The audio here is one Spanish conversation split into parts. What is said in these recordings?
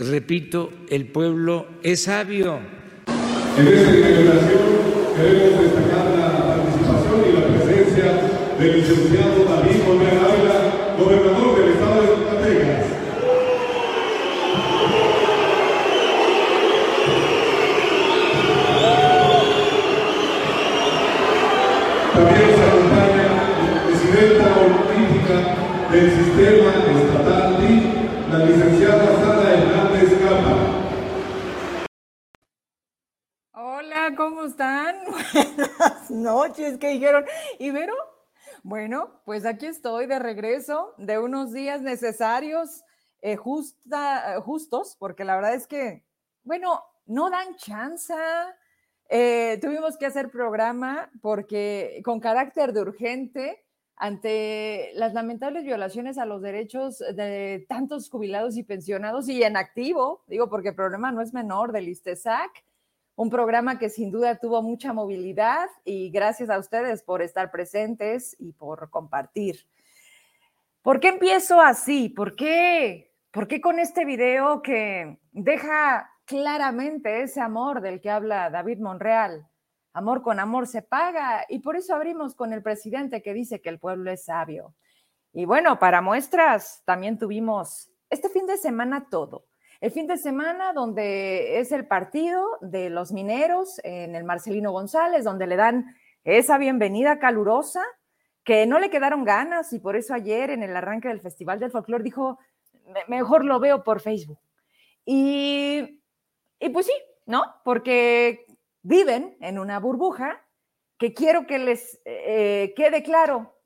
repito, el pueblo es sabio. En esta inauguración queremos destacar la participación y la presencia del licenciado David Monreal Ávila, gobernador del estado de Zacatecas. También nos acompaña la presidenta honorífica del sistema estatal DIF, la licenciada Sara Hernández Capa. Hola, ¿cómo están? Buenas noches, ¿qué dijeron? ¿Ibero? Bueno, pues aquí estoy de regreso de unos días necesarios, eh, justa, justos, porque la verdad es que, bueno, no dan chance. Eh, tuvimos que hacer programa porque con carácter de urgente ante las lamentables violaciones a los derechos de tantos jubilados y pensionados y en activo, digo porque el problema no es menor del ISTESAC, un programa que sin duda tuvo mucha movilidad y gracias a ustedes por estar presentes y por compartir. ¿Por qué empiezo así? ¿Por qué? ¿Por qué con este video que deja claramente ese amor del que habla David Monreal? Amor con amor se paga y por eso abrimos con el presidente que dice que el pueblo es sabio. Y bueno, para muestras también tuvimos este fin de semana todo. El fin de semana donde es el partido de los mineros en el Marcelino González, donde le dan esa bienvenida calurosa, que no le quedaron ganas y por eso ayer en el arranque del Festival del Folclor dijo, mejor lo veo por Facebook. Y, y pues sí, ¿no? Porque viven en una burbuja que quiero que les eh, quede claro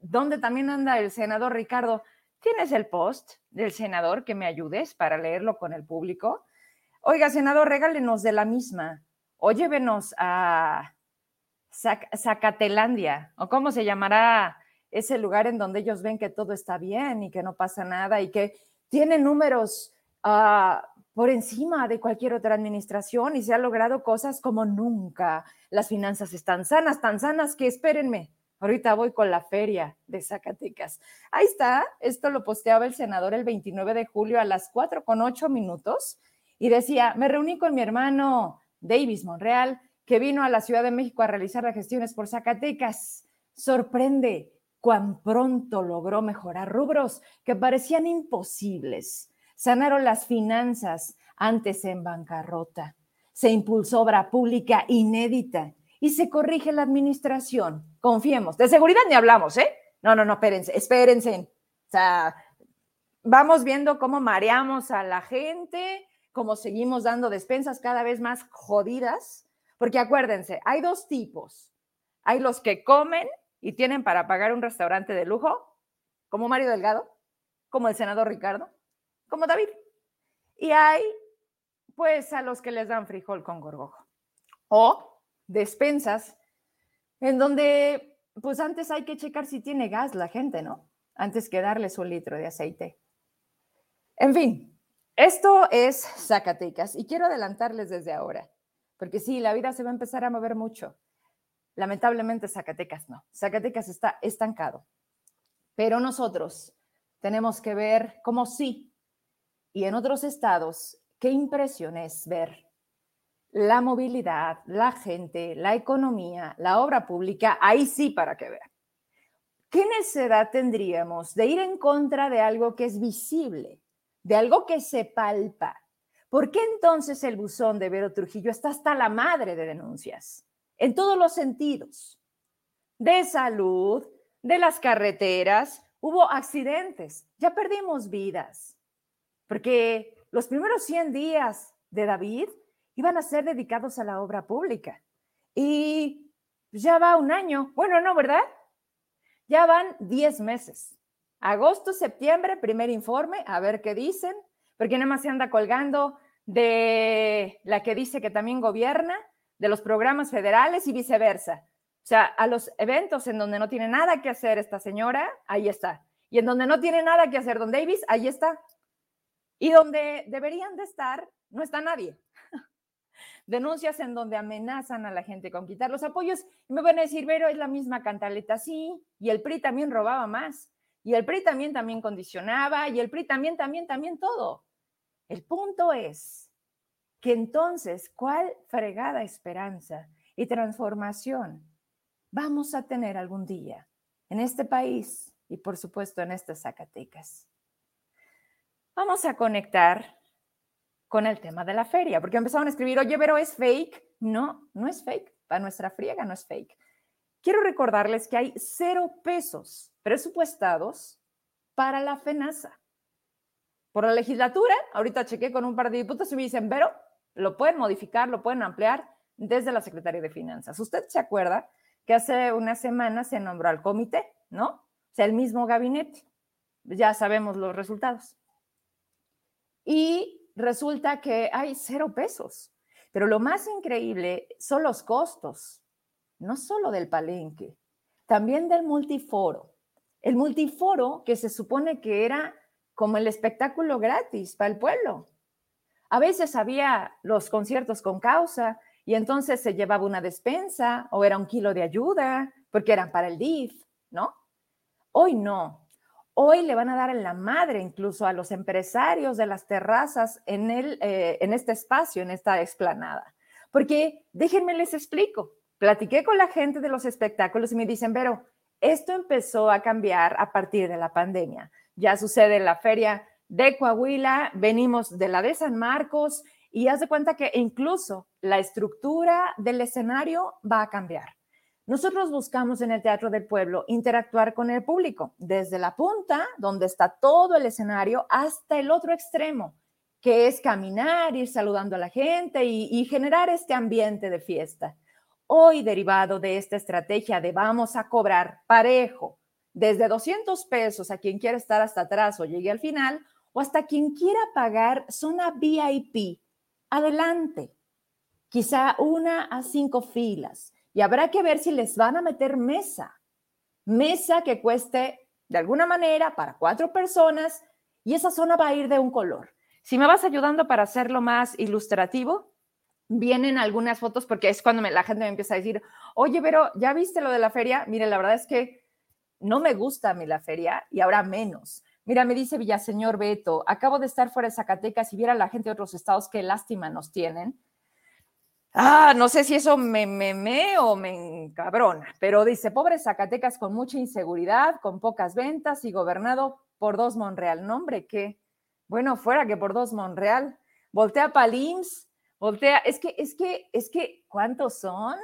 dónde también anda el senador Ricardo. ¿Tienes el post del senador que me ayudes para leerlo con el público? Oiga, senador, regálenos de la misma o llévenos a Zac Zacatelandia o cómo se llamará ese lugar en donde ellos ven que todo está bien y que no pasa nada y que tiene números uh, por encima de cualquier otra administración y se ha logrado cosas como nunca. Las finanzas están sanas, tan sanas que espérenme. Ahorita voy con la feria de Zacatecas. Ahí está, esto lo posteaba el senador el 29 de julio a las 4 con 8 minutos y decía, me reuní con mi hermano Davis Monreal, que vino a la Ciudad de México a realizar las gestiones por Zacatecas. Sorprende cuán pronto logró mejorar rubros que parecían imposibles sanaron las finanzas antes en bancarrota, se impulsó obra pública inédita y se corrige la administración. Confiemos. De seguridad ni hablamos, ¿eh? No, no, no, espérense, espérense. O sea, vamos viendo cómo mareamos a la gente, cómo seguimos dando despensas cada vez más jodidas, porque acuérdense, hay dos tipos. Hay los que comen y tienen para pagar un restaurante de lujo, como Mario Delgado, como el senador Ricardo, como David. Y hay, pues, a los que les dan frijol con gorgojo. O despensas en donde, pues, antes hay que checar si tiene gas la gente, ¿no? Antes que darles un litro de aceite. En fin, esto es Zacatecas y quiero adelantarles desde ahora, porque sí, la vida se va a empezar a mover mucho. Lamentablemente Zacatecas no. Zacatecas está estancado. Pero nosotros tenemos que ver cómo sí y en otros estados, qué impresión es ver la movilidad, la gente, la economía, la obra pública, ahí sí para que vean. ¿Qué necesidad tendríamos de ir en contra de algo que es visible, de algo que se palpa? ¿Por qué entonces el buzón de Vero Trujillo está hasta la madre de denuncias? En todos los sentidos. De salud, de las carreteras, hubo accidentes, ya perdimos vidas porque los primeros 100 días de David iban a ser dedicados a la obra pública. Y ya va un año, bueno, no, ¿verdad? Ya van 10 meses. Agosto, septiembre, primer informe, a ver qué dicen, porque nada más se anda colgando de la que dice que también gobierna, de los programas federales y viceversa. O sea, a los eventos en donde no tiene nada que hacer esta señora, ahí está. Y en donde no tiene nada que hacer Don Davis, ahí está. Y donde deberían de estar, no está nadie. Denuncias en donde amenazan a la gente con quitar los apoyos. Y me van a decir, pero es la misma cantaleta, sí. Y el PRI también robaba más. Y el PRI también, también condicionaba. Y el PRI también, también, también todo. El punto es que entonces, ¿cuál fregada esperanza y transformación vamos a tener algún día en este país y por supuesto en estas Zacatecas? Vamos a conectar con el tema de la feria, porque empezaron a escribir, oye, pero es fake. No, no es fake. Para nuestra friega no es fake. Quiero recordarles que hay cero pesos presupuestados para la FENASA. Por la legislatura, ahorita chequé con un par de diputados y me dicen, pero lo pueden modificar, lo pueden ampliar desde la Secretaría de Finanzas. Usted se acuerda que hace una semana se nombró al comité, ¿no? O sea, el mismo gabinete. Ya sabemos los resultados. Y resulta que hay cero pesos. Pero lo más increíble son los costos, no solo del palenque, también del multiforo. El multiforo que se supone que era como el espectáculo gratis para el pueblo. A veces había los conciertos con causa y entonces se llevaba una despensa o era un kilo de ayuda porque eran para el DIF, ¿no? Hoy no. Hoy le van a dar en la madre incluso a los empresarios de las terrazas en, el, eh, en este espacio, en esta explanada. Porque déjenme les explico. Platiqué con la gente de los espectáculos y me dicen, pero esto empezó a cambiar a partir de la pandemia. Ya sucede en la feria de Coahuila, venimos de la de San Marcos y haz de cuenta que incluso la estructura del escenario va a cambiar. Nosotros buscamos en el Teatro del Pueblo interactuar con el público, desde la punta, donde está todo el escenario, hasta el otro extremo, que es caminar, ir saludando a la gente y, generar este ambiente de fiesta. Hoy, derivado de esta estrategia de vamos a cobrar parejo, desde 200 pesos a quien quiera estar hasta atrás o llegue al final, o hasta quien quiera pagar zona VIP, adelante, quizá una a cinco filas y habrá que ver si les van a meter mesa. Mesa que cueste de alguna manera para cuatro personas y esa zona va a ir de un color. Si me vas ayudando para hacerlo más ilustrativo, vienen algunas fotos porque es cuando la gente me empieza a decir, oye, pero ¿ya viste lo de la feria? Mire, la verdad es que no me gusta a mí la feria y ahora menos. Mira, me dice Villaseñor Beto, acabo de estar fuera de Zacatecas y viera la gente de otros estados qué lástima nos tienen Ah, no sé si eso me me, o me encabrona, pero dice, pobre Zacatecas con mucha inseguridad, con pocas ventas y gobernado por dos Monreal. Nombre que, bueno, fuera que por dos Monreal. Voltea Palims, voltea, es que, es que, es que, ¿cuántos son?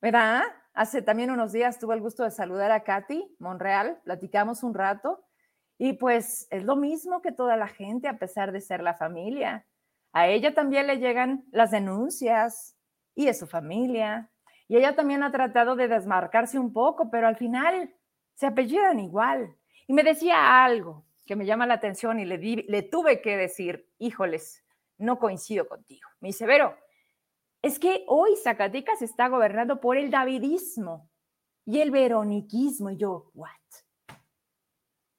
¿Verdad? Hace también unos días tuve el gusto de saludar a Katy Monreal, platicamos un rato y pues es lo mismo que toda la gente a pesar de ser la familia. A ella también le llegan las denuncias y es su familia. Y ella también ha tratado de desmarcarse un poco, pero al final se apellidan igual. Y me decía algo que me llama la atención y le, le tuve que decir, híjoles, no coincido contigo. Me dice, Vero, es que hoy Zacatecas está gobernado por el davidismo y el veroniquismo. Y yo, ¿what?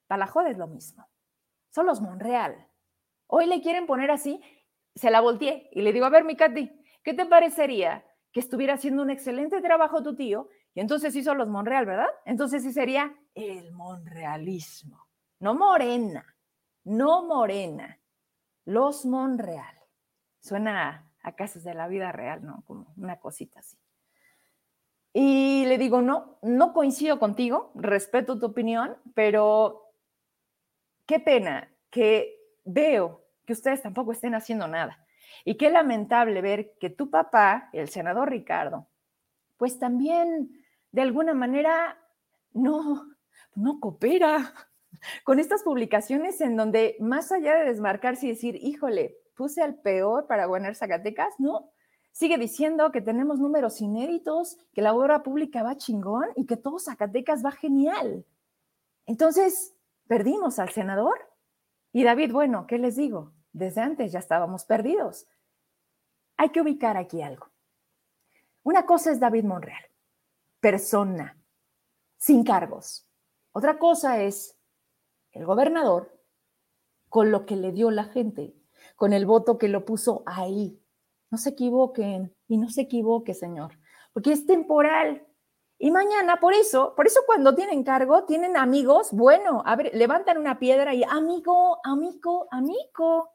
La es lo mismo. Son los Monreal. Hoy le quieren poner así se la volteé y le digo, a ver, mi Katy, ¿qué te parecería que estuviera haciendo un excelente trabajo tu tío? Y entonces hizo los Monreal, ¿verdad? Entonces sí sería el monrealismo. No morena, no morena, los Monreal. Suena a, casos de la vida real, ¿no? Como una cosita así. Y le digo, no, no coincido contigo, respeto tu opinión, pero qué pena que veo que ustedes tampoco estén haciendo nada. Y qué lamentable ver que tu papá, el senador Ricardo, pues también de alguna manera no, no coopera con estas publicaciones en donde más allá de desmarcarse y decir, híjole, puse al peor para gobernar Zacatecas, no, sigue diciendo que tenemos números inéditos, que la obra pública va chingón y que todo Zacatecas va genial. Entonces, perdimos al senador. Y David, bueno, ¿qué les digo? Desde antes ya estábamos perdidos. Hay que ubicar aquí algo. Una cosa es David Monreal, persona, sin cargos. Otra cosa es el gobernador con lo que le dio la gente, con el voto que lo puso ahí. No se equivoquen y no se equivoque, señor, porque es temporal. Y mañana, por eso, por eso cuando tienen cargo, tienen amigos, bueno, levantan una piedra y amigo, amigo, amigo.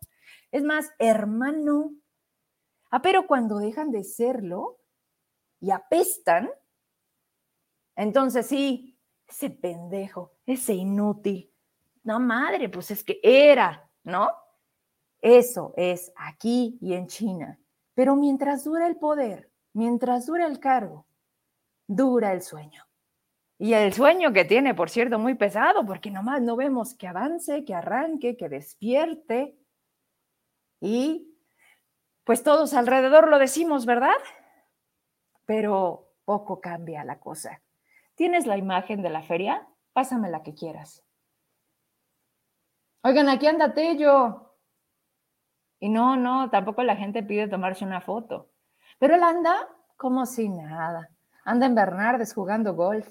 Es más, hermano. Ah, pero cuando dejan de serlo y apestan, entonces sí, ese pendejo, ese inútil. No, madre, pues es que era, ¿no? Eso es aquí y en China. Pero mientras dura el poder, mientras dura el cargo, dura el sueño. Y el sueño que tiene, por cierto, muy pesado, porque nomás no vemos que avance, que arranque, que despierte. Y pues todos alrededor lo decimos, ¿verdad? Pero poco cambia la cosa. ¿Tienes la imagen de la feria? Pásame la que quieras. Oigan, aquí anda Tello. Y no, no, tampoco la gente pide tomarse una foto. Pero él anda como si nada. Anda en Bernardes jugando golf.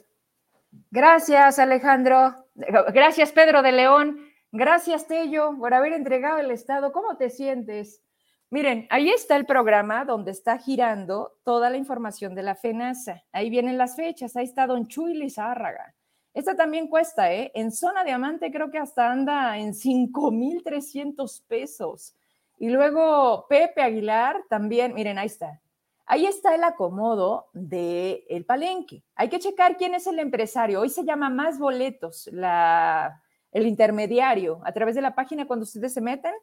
Gracias, Alejandro. Gracias, Pedro de León. Gracias, Tello, por haber entregado el Estado. ¿Cómo te sientes? Miren, ahí está el programa donde está girando toda la información de la FENASA. Ahí vienen las fechas. Ahí está Don Chuy Lizárraga. Esta también cuesta, ¿eh? En zona diamante creo que hasta anda en 5,300 pesos. Y luego Pepe Aguilar también, miren, ahí está. Ahí está el acomodo del el palenque. Hay que checar quién es el empresario. Hoy se llama Más Boletos, el intermediario. A través de la página, cuando ustedes se meten,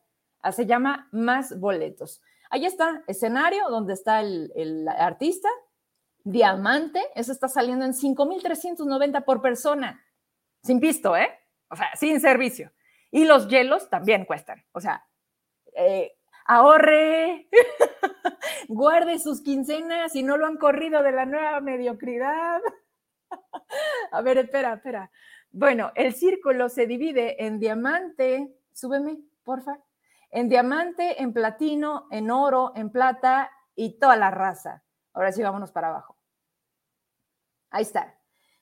ah, se llama Más Boletos. Ahí está, escenario, donde está el, el artista. Diamante, eso está saliendo en 5,390 por persona. Sin pisto, ¿eh? O sea, sin servicio. Y los hielos también cuestan. O sea, eh, ahorre, guarde sus quincenas y no lo han corrido de la nueva mediocridad. A ver, espera, espera. Bueno, el círculo se divide en diamante, súbeme, porfa, en diamante, en platino, en oro, en plata y toda la raza. Ahora sí, vámonos para abajo. Ahí está.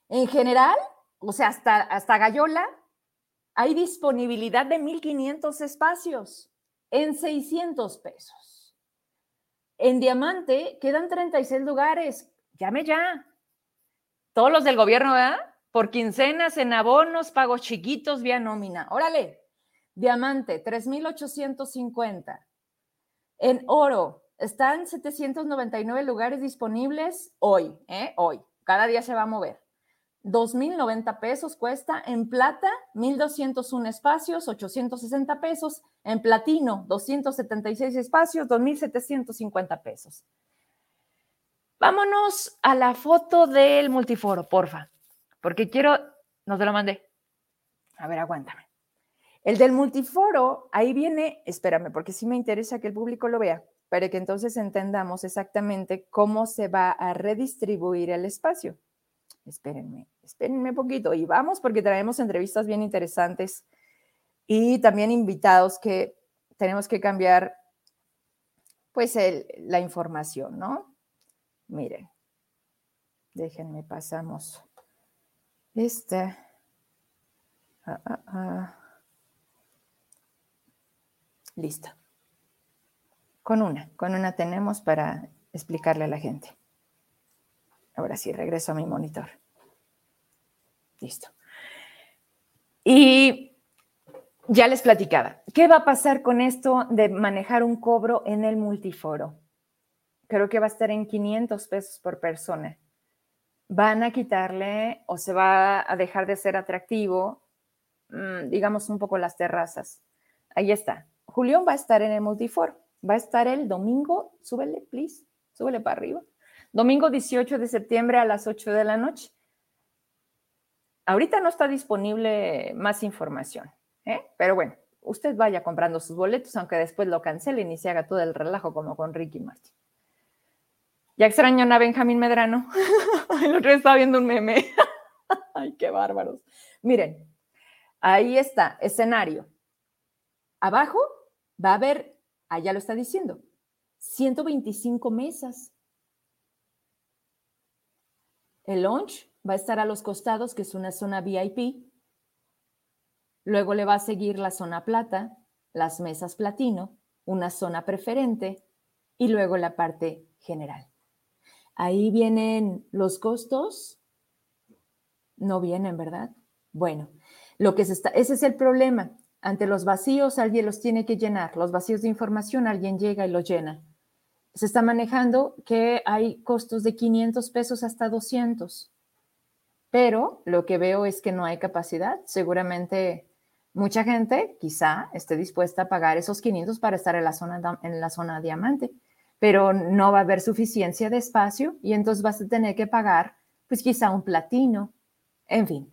En general, o sea, hasta, hasta Gallola, hay disponibilidad de 1.500 espacios en 600 pesos. En Diamante quedan 36 lugares. Llame ya. Todos los del gobierno, ¿verdad? Por quincenas, en abonos, pagos chiquitos, vía nómina. Órale. Diamante, 3,850. En oro, están 799 lugares disponibles hoy, ¿eh? Hoy. Cada día se va a mover. 2.090 pesos cuesta. En plata, 1.201 espacios, 860 pesos. En platino, 276 espacios, 2.750 pesos. Vámonos a la foto del multiforo, porfa, porque quiero, no te lo mandé. A ver, aguántame. El del multiforo, ahí viene, espérame, porque sí me interesa que el público lo vea, para que entonces entendamos exactamente cómo se va a redistribuir el espacio espérenme, espérenme poquito y vamos porque traemos entrevistas bien interesantes y también invitados que tenemos que cambiar pues la información, ¿no? Miren, déjenme, pasamos esta. Ah, ah, ah. Listo. Con una, con una tenemos para explicarle a la gente. Ahora sí, regreso a mi monitor. Listo. Y ya les platicaba, ¿qué va a pasar con esto de manejar un cobro en el multiforo? Creo que va a estar en 500 pesos por persona. Van a quitarle o se va a dejar de ser atractivo, mm, digamos, un poco las terrazas. Ahí está. Julián va a estar en el multiforo. Va a estar el domingo. Súbele, please. Súbele para arriba. Domingo 18 de septiembre a las 8 de la noche. Ahorita no está disponible más información, ¿eh? pero bueno, usted vaya comprando sus boletos, aunque después lo cancelen y se haga todo el relajo como con Ricky Martin. Ya extrañan a Benjamín Medrano. el otro día estaba viendo un meme. Ay, qué bárbaros. Miren, ahí está, escenario. Abajo va a haber, allá lo está diciendo, 125 mesas. El launch va a estar a los costados, que es una zona VIP. Luego le va a seguir la zona plata, las mesas platino, una zona preferente y luego la parte general. Ahí vienen los costos. No vienen, ¿verdad? Bueno, lo que se está, ese es el problema. ante los vacíos alguien los tiene que llenar, los vacíos de información alguien llega y los llena. Se está manejando que hay costos de 500 pesos hasta 200, pero lo que veo es que no hay capacidad. Seguramente mucha gente quizá esté dispuesta a pagar esos 500 para estar en la zona, en la zona diamante, pero no va a haber suficiencia de espacio y entonces vas a tener que pagar pues quizá un platino, en fin.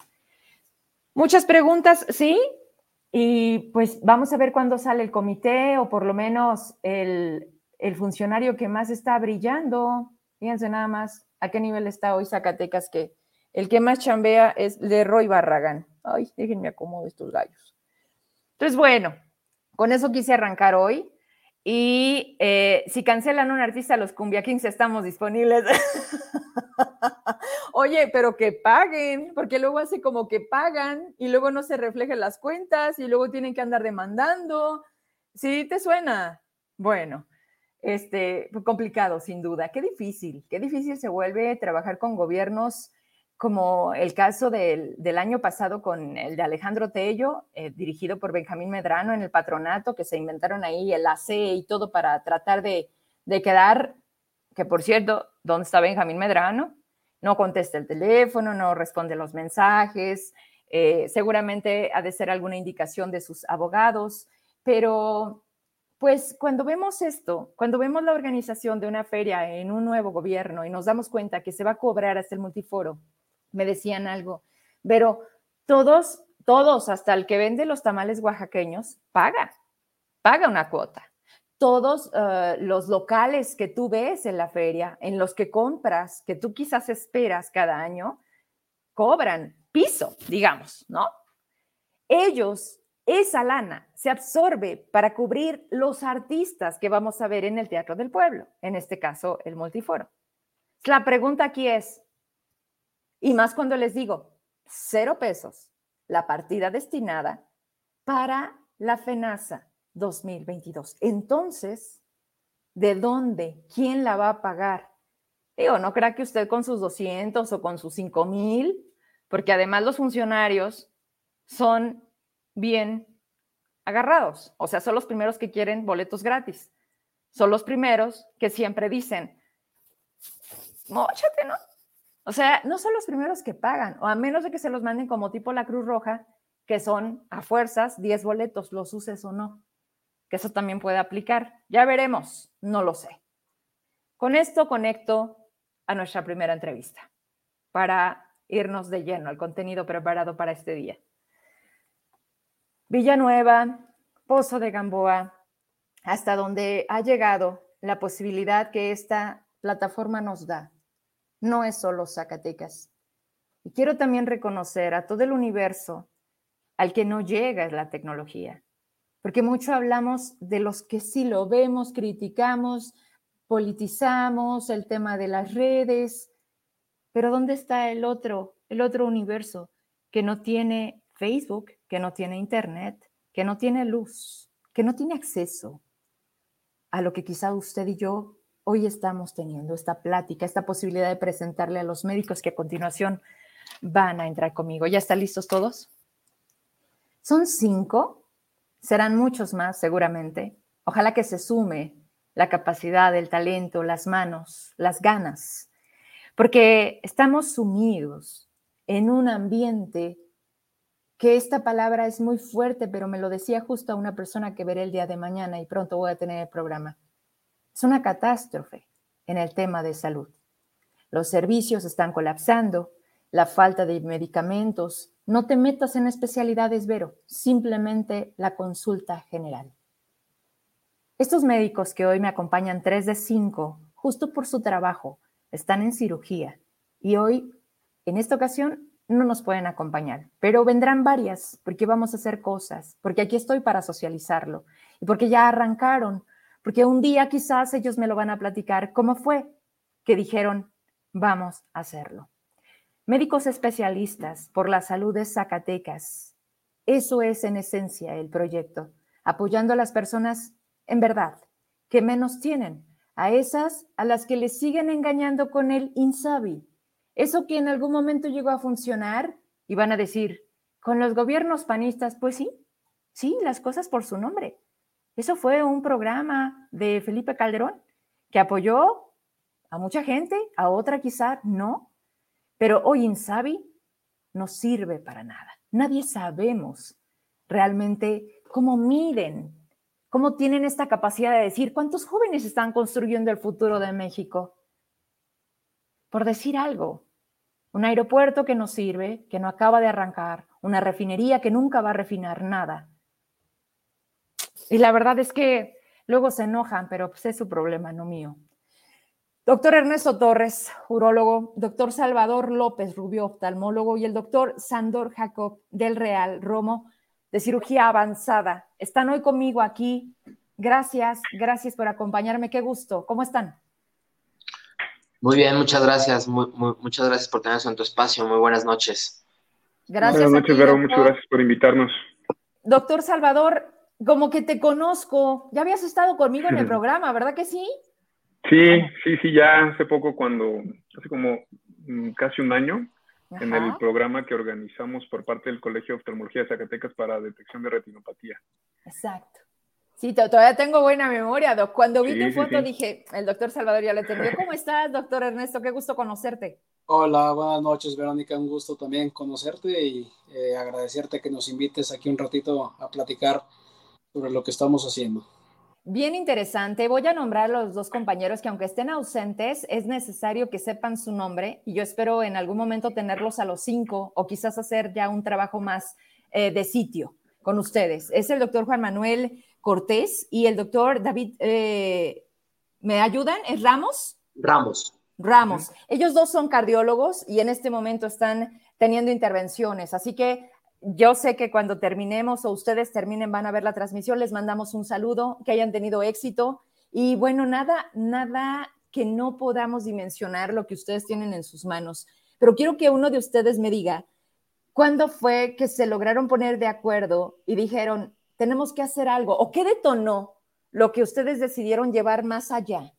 Muchas preguntas, sí, y pues vamos a ver cuándo sale el comité o por lo menos el, funcionario que más está brillando. Fíjense nada más a qué nivel está hoy Zacatecas, que el que más chambea es Leroy Barragán. Ay, déjenme acomodar estos gallos. Entonces, bueno, con eso quise arrancar hoy. Y eh, si cancelan un artista, los Cumbia Kings estamos disponibles. Oye, pero que paguen, porque luego hace como que pagan y luego no se reflejan las cuentas y luego tienen que andar demandando. ¿Sí te suena? Bueno, este, complicado, sin duda. Qué difícil, qué difícil se vuelve trabajar con gobiernos como el caso del, año pasado con el de Alejandro Tello, eh, dirigido por Benjamín Medrano en el patronato, que se inventaron ahí el AC y todo para tratar de, quedar, que por cierto, ¿dónde está Benjamín Medrano? No contesta el teléfono, no responde los mensajes, eh, seguramente ha de ser alguna indicación de sus abogados, pero pues cuando vemos esto, cuando vemos la organización de una feria en un nuevo gobierno y nos damos cuenta que se va a cobrar hasta el multiforo, me decían algo, pero todos, todos, hasta el que vende los tamales oaxaqueños, paga, paga una cuota. Todos eh, los locales que tú ves en la feria, en los que compras, que tú quizás esperas cada año, cobran piso, digamos, ¿no? Ellos, esa lana se absorbe para cubrir los artistas que vamos a ver en el Teatro del Pueblo, en este caso el Multiforo. La pregunta aquí es, y más cuando les digo, cero pesos, la partida destinada para la FENASA 2022. Entonces, ¿de dónde? ¿Quién la va a pagar? Digo, no crea que usted con sus 200 o con sus 5 mil, porque además los funcionarios son bien agarrados, o sea, son los primeros que quieren boletos gratis, son los primeros que siempre dicen, móchate, ¿no? O sea, no son los primeros que pagan, o a menos de que se los manden como tipo la Cruz Roja, que son a fuerzas 10 boletos, los uses o no. Que eso también puede aplicar. Ya veremos, no lo sé. Con esto conecto a nuestra primera entrevista para irnos de lleno al contenido preparado para este día. Villanueva, Pozo de Gamboa, hasta donde ha llegado la posibilidad que esta plataforma nos da no es solo Zacatecas. Y quiero también reconocer a todo el universo al que no llega la tecnología, porque mucho hablamos de los que sí lo vemos, criticamos, politizamos el tema de las redes, pero ¿dónde está el otro, el otro universo que no tiene Facebook, que no tiene Internet, que no tiene luz, que no tiene acceso a lo que quizá usted y yo hoy estamos teniendo esta plática, esta posibilidad de presentarle a los médicos que a continuación van a entrar conmigo. ¿Ya están listos todos? Son cinco, serán muchos más seguramente. Ojalá que se sume la capacidad, el talento, las manos, las ganas, porque estamos sumidos en un ambiente que esta palabra es muy fuerte, pero me lo decía justo a una persona que veré el día de mañana y pronto voy a tener el programa. Es una catástrofe en el tema de salud. Los servicios están colapsando, la falta de medicamentos. No te metas en especialidades, Vero, simplemente la consulta general. Estos médicos que hoy me acompañan, tres de cinco, justo por su trabajo, están en cirugía y hoy, en esta ocasión, no nos pueden acompañar, pero vendrán varias porque vamos a hacer cosas, porque aquí estoy para socializarlo y porque ya arrancaron porque un día quizás ellos me lo van a platicar cómo fue que dijeron, vamos a hacerlo. Médicos especialistas por la salud de Zacatecas. Eso es en esencia el proyecto, apoyando a las personas en verdad que menos tienen, a esas a las que les siguen engañando con el INSABI. Eso que en algún momento llegó a funcionar y van a decir, con los gobiernos panistas, pues sí, Sí, las cosas por su nombre. Eso fue un programa de Felipe Calderón que apoyó a mucha gente, a otra quizá no, pero hoy Insabi no sirve para nada. Nadie sabemos realmente cómo miden, cómo tienen esta capacidad de decir cuántos jóvenes están construyendo el futuro de México. Por decir algo, un aeropuerto que no sirve, que no acaba de arrancar, una refinería que nunca va a refinar nada. Y la verdad es que luego se enojan, pero pues es su problema, no mío. Doctor Ernesto Torres, urólogo, doctor Salvador López Rubio, oftalmólogo, y el doctor Sandor Jacob del Real Romo, de cirugía avanzada. Están hoy conmigo aquí. Gracias, gracias por acompañarme. Qué gusto. ¿Cómo están? Muy bien, muchas gracias. muchas gracias por tenernos en tu espacio. Muy buenas noches. Gracias. Buenas noches, Vero. Muchas gracias por invitarnos. Doctor Salvador, como que te conozco. Ya habías estado conmigo en el programa, ¿verdad que sí? Sí, sí, sí, ya hace poco cuando, hace como mm, casi un año, en el programa que organizamos por parte del Colegio de Oftalmología de Zacatecas para detección de retinopatía. Exacto. Sí, todavía tengo buena memoria, Doc. Cuando vi tu foto dije, el doctor Salvador ya le entendió. ¿Cómo estás, doctor Ernesto? Qué gusto conocerte. Hola, buenas noches, Verónica. Un gusto también conocerte y eh, agradecerte que nos invites aquí un ratito a platicar sobre lo que estamos haciendo. Bien interesante. Voy a nombrar a los dos compañeros que aunque estén ausentes, es necesario que sepan su nombre y yo espero en algún momento tenerlos a los cinco o quizás hacer ya un trabajo más eh, de sitio con ustedes. Es el doctor Juan Manuel Cortés y el doctor David, eh, ¿me ayudan? ¿Es Ramos? Ramos. Ramos. Ellos dos son cardiólogos y en este momento están teniendo intervenciones, así que yo sé que cuando terminemos o ustedes terminen van a ver la transmisión, les mandamos un saludo, que hayan tenido éxito y bueno, nada, nada que no podamos dimensionar lo que ustedes tienen en sus manos. Pero quiero que uno de ustedes me diga, ¿cuándo fue que se lograron poner de acuerdo y dijeron, tenemos que hacer algo? ¿O qué detonó lo que ustedes decidieron llevar más allá?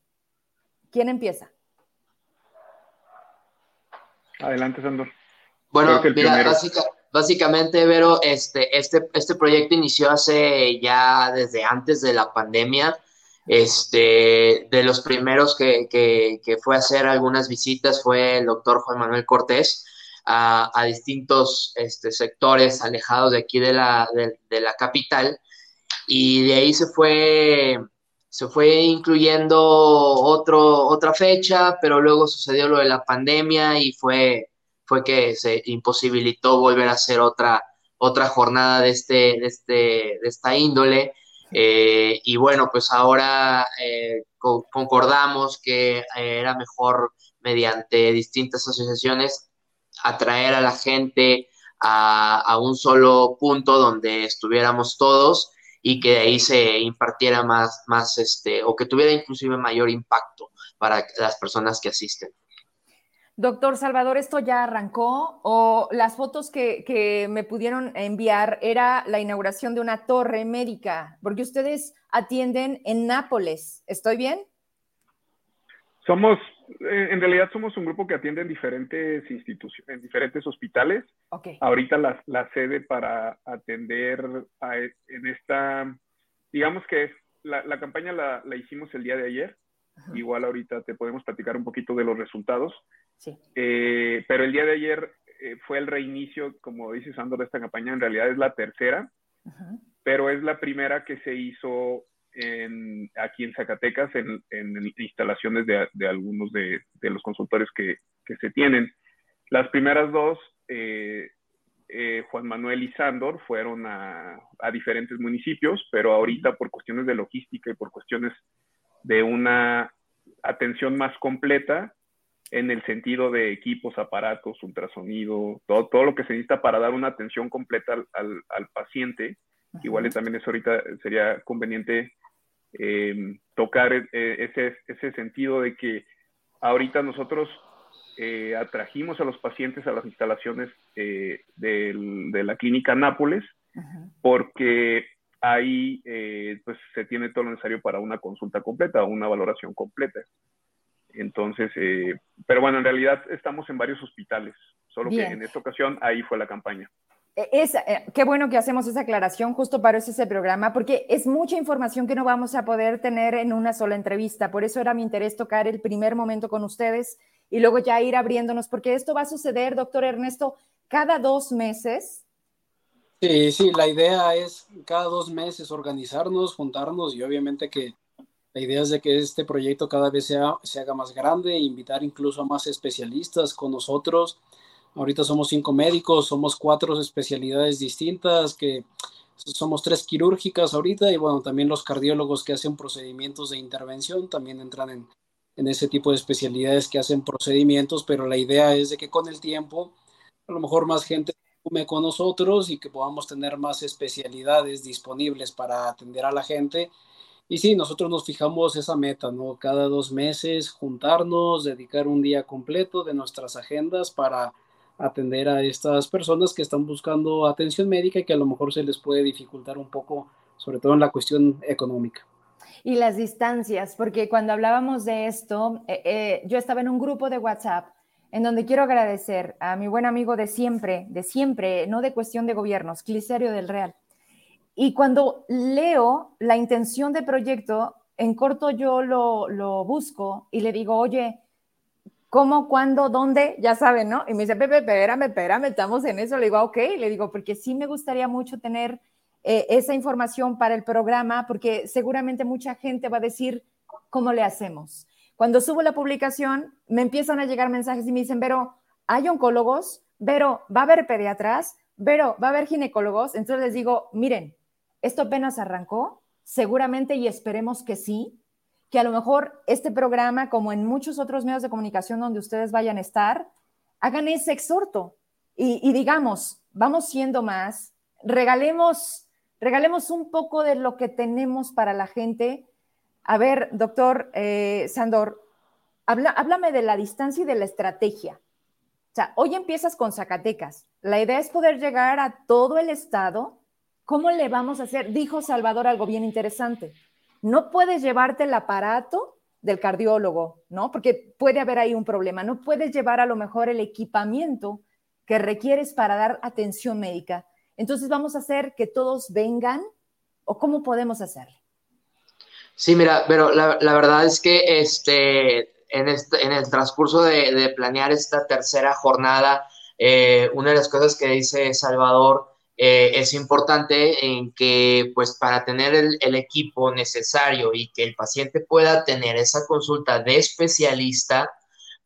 ¿Quién empieza? Adelante, Sandor. Bueno, mira, básicamente Básicamente, Vero, este, este, este proyecto inició hace ya desde antes de la pandemia. Este, de los primeros que, que, fue a hacer algunas visitas fue el doctor Juan Manuel Cortés a, a distintos este, sectores alejados de aquí de la, de, la capital y de ahí se fue, se fue incluyendo otro, otra fecha, pero luego sucedió lo de la pandemia y fue, fue que se imposibilitó volver a hacer otra, otra jornada de, este, de, este, de esta índole. Eh, y bueno, pues ahora eh, concordamos que eh, era mejor mediante distintas asociaciones atraer a la gente a, a, un solo punto donde estuviéramos todos y que de ahí se impartiera más, más este, o que tuviera inclusive mayor impacto para las personas que asisten. Doctor Salvador, ¿esto ya arrancó o las fotos que, me pudieron enviar era la inauguración de una torre médica? Porque ustedes atienden en Nápoles, ¿estoy bien? Somos, en realidad somos un grupo que atiende en diferentes instituciones, en diferentes hospitales. Okay. Ahorita la, la, sede para atender en esta, digamos que la, la campaña la, la, hicimos el día de ayer. Igual ahorita te podemos platicar un poquito de los resultados. Eh, pero el día de ayer eh, fue el reinicio, como dice Sandro, de esta campaña. En realidad es la tercera, pero es la primera que se hizo en, aquí en Zacatecas, en, instalaciones de, algunos de, los consultores que, se tienen. Las primeras dos, eh, Juan Manuel y Sandor, fueron a, a diferentes municipios, pero ahorita por cuestiones de logística y por cuestiones de una atención más completa, en el sentido de equipos, aparatos, ultrasonido, todo, todo lo que se necesita para dar una atención completa al, al, paciente. Igual también eso ahorita sería conveniente em, tocar eh, ese, ese sentido de que ahorita nosotros eh, atrajimos a los pacientes a las instalaciones eh, de la clínica Nápoles porque ahí pues se tiene todo lo necesario para una consulta completa o una valoración completa. Entonces, pero bueno, en realidad estamos en varios hospitales, solo que en esta ocasión ahí fue la campaña. E, es, eh, qué bueno que hacemos esa aclaración, justo para eso ese programa, porque es mucha información que no vamos a poder tener en una sola entrevista. Por eso era mi interés tocar el primer momento con ustedes y luego ya ir abriéndonos, porque esto va a suceder, doctor Ernesto, cada dos meses. Sí, sí, la idea es cada dos meses organizarnos, juntarnos y obviamente que la idea es de que este proyecto cada vez sea, se haga más grande, invitar incluso a más especialistas con nosotros Ahorita somos cinco médicos, somos cuatro especialidades distintas, que somos tres quirúrgicas ahorita y bueno, también los cardiólogos que hacen procedimientos de intervención también entran en, en ese tipo de especialidades que hacen procedimientos, pero la idea es de que con el tiempo a lo mejor más gente come con nosotros y que podamos tener más especialidades disponibles para atender a la gente. Y sí, nosotros nos fijamos esa meta, ¿no? Cada dos meses juntarnos, dedicar un día completo de nuestras agendas para atender a estas personas que están buscando atención médica y que a lo mejor se les puede dificultar un poco, sobre todo en la cuestión económica. Y las distancias, porque cuando hablábamos de esto, eh, eh, yo estaba en un grupo de WhatsApp en donde quiero agradecer a mi buen amigo de siempre, de siempre, no de cuestión de gobiernos, Cliserio del Real. Y cuando leo la intención de proyecto, en corto yo lo, lo busco y le digo, oye, ¿Cómo, cuándo, dónde? Ya saben, ¿no? Y me dice, Pepe, espérame, espérame, estamos en eso. Le digo, ok, le digo, porque sí me gustaría mucho tener eh, esa información para el programa, porque seguramente mucha gente va a decir, ¿cómo le hacemos? Cuando subo la publicación, me empiezan a llegar mensajes y me dicen, pero hay oncólogos, pero va a haber pediatras, pero va a haber ginecólogos. Entonces les digo, miren, esto apenas arrancó, seguramente y esperemos que sí, que a lo mejor este programa, como en muchos otros medios de comunicación donde ustedes vayan a estar, hagan ese exhorto y, digamos, vamos siendo más, regalemos, regalemos un poco de lo que tenemos para la gente. A ver, doctor eh, Sandor, háblame de la distancia y de la estrategia. O sea, hoy empiezas con Zacatecas. La idea es poder llegar a todo el estado. ¿Cómo le vamos a hacer? Dijo Salvador algo bien interesante no puedes llevarte el aparato del cardiólogo, ¿no? Porque puede haber ahí un problema. No puedes llevar a lo mejor el equipamiento que requieres para dar atención médica. Entonces vamos a hacer que todos vengan o cómo podemos hacerlo. Sí, mira, pero la, verdad es que este, en, el transcurso de, planear esta tercera jornada, eh, una de las cosas que dice Salvador eh, es importante en que, pues, para tener el, equipo necesario y que el paciente pueda tener esa consulta de especialista,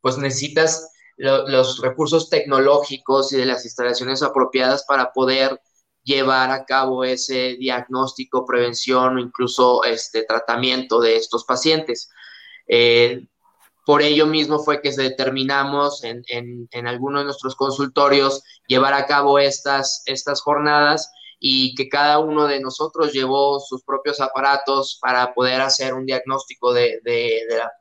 pues necesitas los recursos tecnológicos y de las instalaciones apropiadas para poder llevar a cabo ese diagnóstico, prevención o incluso este tratamiento de estos pacientes. Eh, por ello mismo fue que determinamos en, en, algunos de nuestros consultorios llevar a cabo estas, estas jornadas y que cada uno de nosotros llevó sus propios aparatos para poder hacer un diagnóstico de,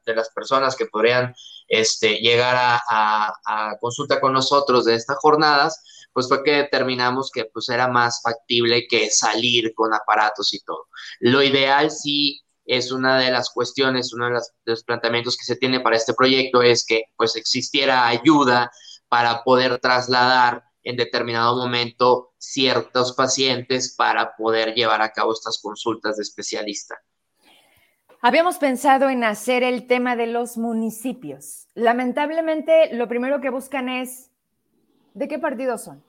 las personas que podrían este, llegar a, a, consulta con nosotros de estas jornadas, pues fue que determinamos que pues era más factible que salir con aparatos y todo. Lo ideal sí es una de las cuestiones, uno de, los planteamientos que se tiene para este proyecto es que pues existiera ayuda para poder trasladar en determinado momento ciertos pacientes para poder llevar a cabo estas consultas de especialista. Habíamos pensado en hacer el tema de los municipios. Lamentablemente, lo primero que buscan es, ¿de qué partido son?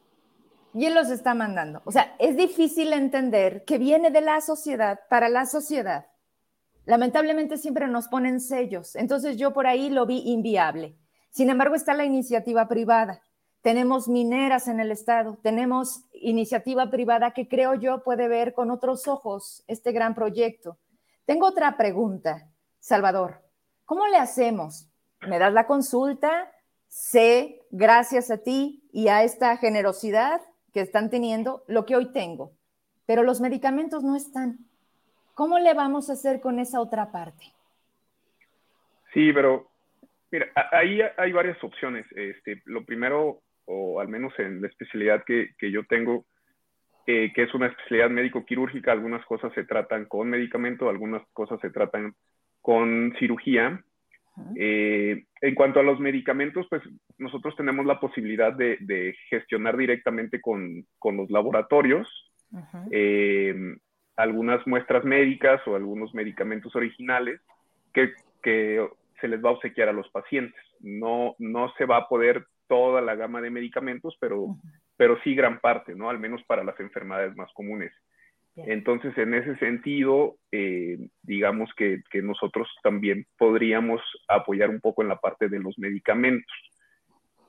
Y él los está mandando. O sea, es difícil entender que viene de la sociedad para la sociedad lamentablemente siempre nos ponen sellos. Entonces yo por ahí lo vi inviable. Sin embargo, está la iniciativa privada. Tenemos mineras en el estado, tenemos iniciativa privada que creo yo puede ver con otros ojos este gran proyecto. Tengo otra pregunta, Salvador. ¿Cómo le hacemos? ¿Me das la consulta? Sé, gracias a ti y a esta generosidad que están teniendo, lo que hoy tengo, pero los medicamentos no están. ¿Cómo le vamos a hacer con esa otra parte? Sí, pero mira, ahí hay varias opciones. Este, lo primero, o al menos en la especialidad que, yo tengo, eh, que es una especialidad médico-quirúrgica, algunas cosas se tratan con medicamento, algunas cosas se tratan con cirugía. Eh, en cuanto a los medicamentos, pues nosotros tenemos la posibilidad de, gestionar directamente con, los laboratorios eh, algunas muestras médicas o algunos medicamentos originales que, se les va a obsequiar a los pacientes. No, no se va a poder toda la gama de medicamentos, pero, pero sí gran parte, ¿no? Al menos para las enfermedades más comunes. Entonces, en ese sentido, eh, digamos que, nosotros también podríamos apoyar un poco en la parte de los medicamentos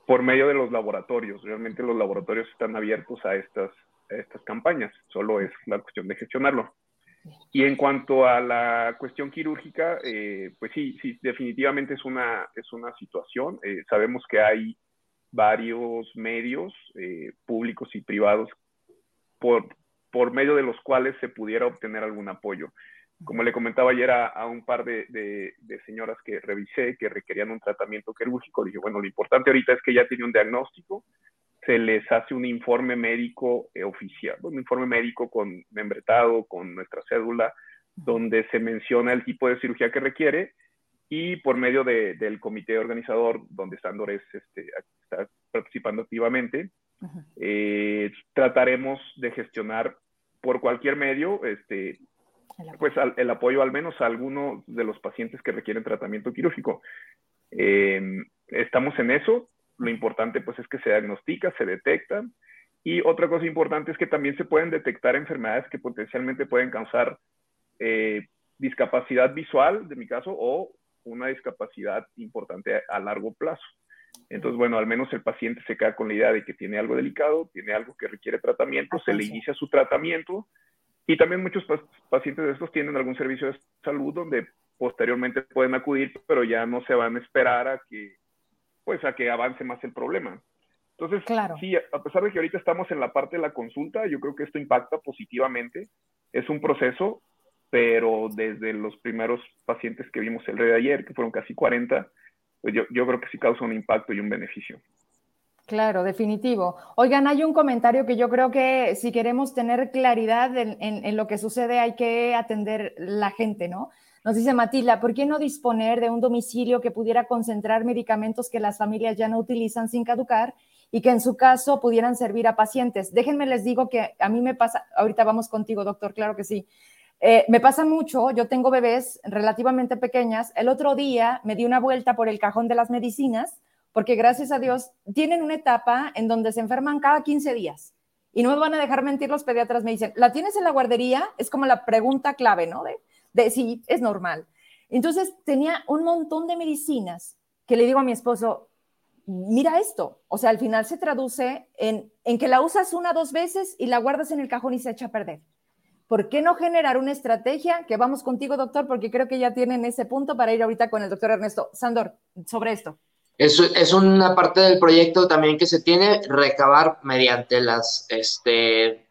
por medio de los laboratorios. Realmente los laboratorios están abiertos a estas, estas campañas, solo es la cuestión de gestionarlo. Y en cuanto a la cuestión quirúrgica, eh, pues sí, sí, definitivamente es una, es una situación. Eh, sabemos que hay varios medios públicos y privados por, por medio de los cuales se pudiera obtener algún apoyo. Como le comentaba ayer a, un par de, señoras que revisé que requerían un tratamiento quirúrgico, dije, bueno, lo importante ahorita es que ya tiene un diagnóstico, se les hace un informe médico eh, oficial, un informe médico con membretado, con nuestra cédula, donde se menciona el tipo de cirugía que requiere y por medio del comité organizador, donde Sandor este, está participando activamente, eh, trataremos de gestionar por cualquier medio, este, pues el apoyo al menos a alguno de los pacientes que requieren tratamiento quirúrgico. Em, estamos en eso. Lo importante pues es que se diagnostica, se detecta. Y otra cosa importante es que también se pueden detectar enfermedades que potencialmente pueden causar eh, discapacidad visual, de mi caso, o una discapacidad importante a largo plazo. Entonces, bueno, al menos el paciente se queda con la idea de que tiene algo delicado, tiene algo que requiere tratamiento, se le inicia su tratamiento y también muchos pacientes de estos tienen algún servicio de salud donde posteriormente pueden acudir, pero ya no se van a esperar a que, pues, a que avance más el problema. Entonces, sí, a pesar de que ahorita estamos en la parte de la consulta, yo creo que esto impacta positivamente. Es un proceso, pero desde los primeros pacientes que vimos el día de ayer, que fueron casi 40, pues yo, creo que sí causa un impacto y un beneficio. Claro, definitivo. Oigan, hay un comentario que yo creo que si queremos tener claridad en, lo que sucede hay que atender la gente, ¿no? Nos dice Matilda, ¿por qué no disponer de un domicilio que pudiera concentrar medicamentos que las familias ya no utilizan sin caducar y que en su caso pudieran servir a pacientes? Déjenme les digo que a mí me pasa, ahorita vamos contigo, doctor, claro que sí. Eh, me pasa mucho, yo tengo bebés relativamente pequeñas. El otro día me di una vuelta por el cajón de las medicinas, porque gracias a Dios tienen una etapa en donde se enferman cada 15 días. Y no me van a dejar mentir los pediatras, me dicen, ¿la tienes en la guardería? Es como la pregunta clave, ¿no? De sí, es normal. Entonces tenía un montón de medicinas que le digo a mi esposo, mira esto, o sea, al final se traduce en, en que la usas una, dos veces y la guardas en el cajón y se echa a perder. ¿por qué no generar una estrategia? Que vamos contigo, doctor, porque creo que ya tienen ese punto para ir ahorita con el doctor Ernesto. Sandor, sobre esto. Es, es una parte del proyecto también que se tiene, recabar mediante las este,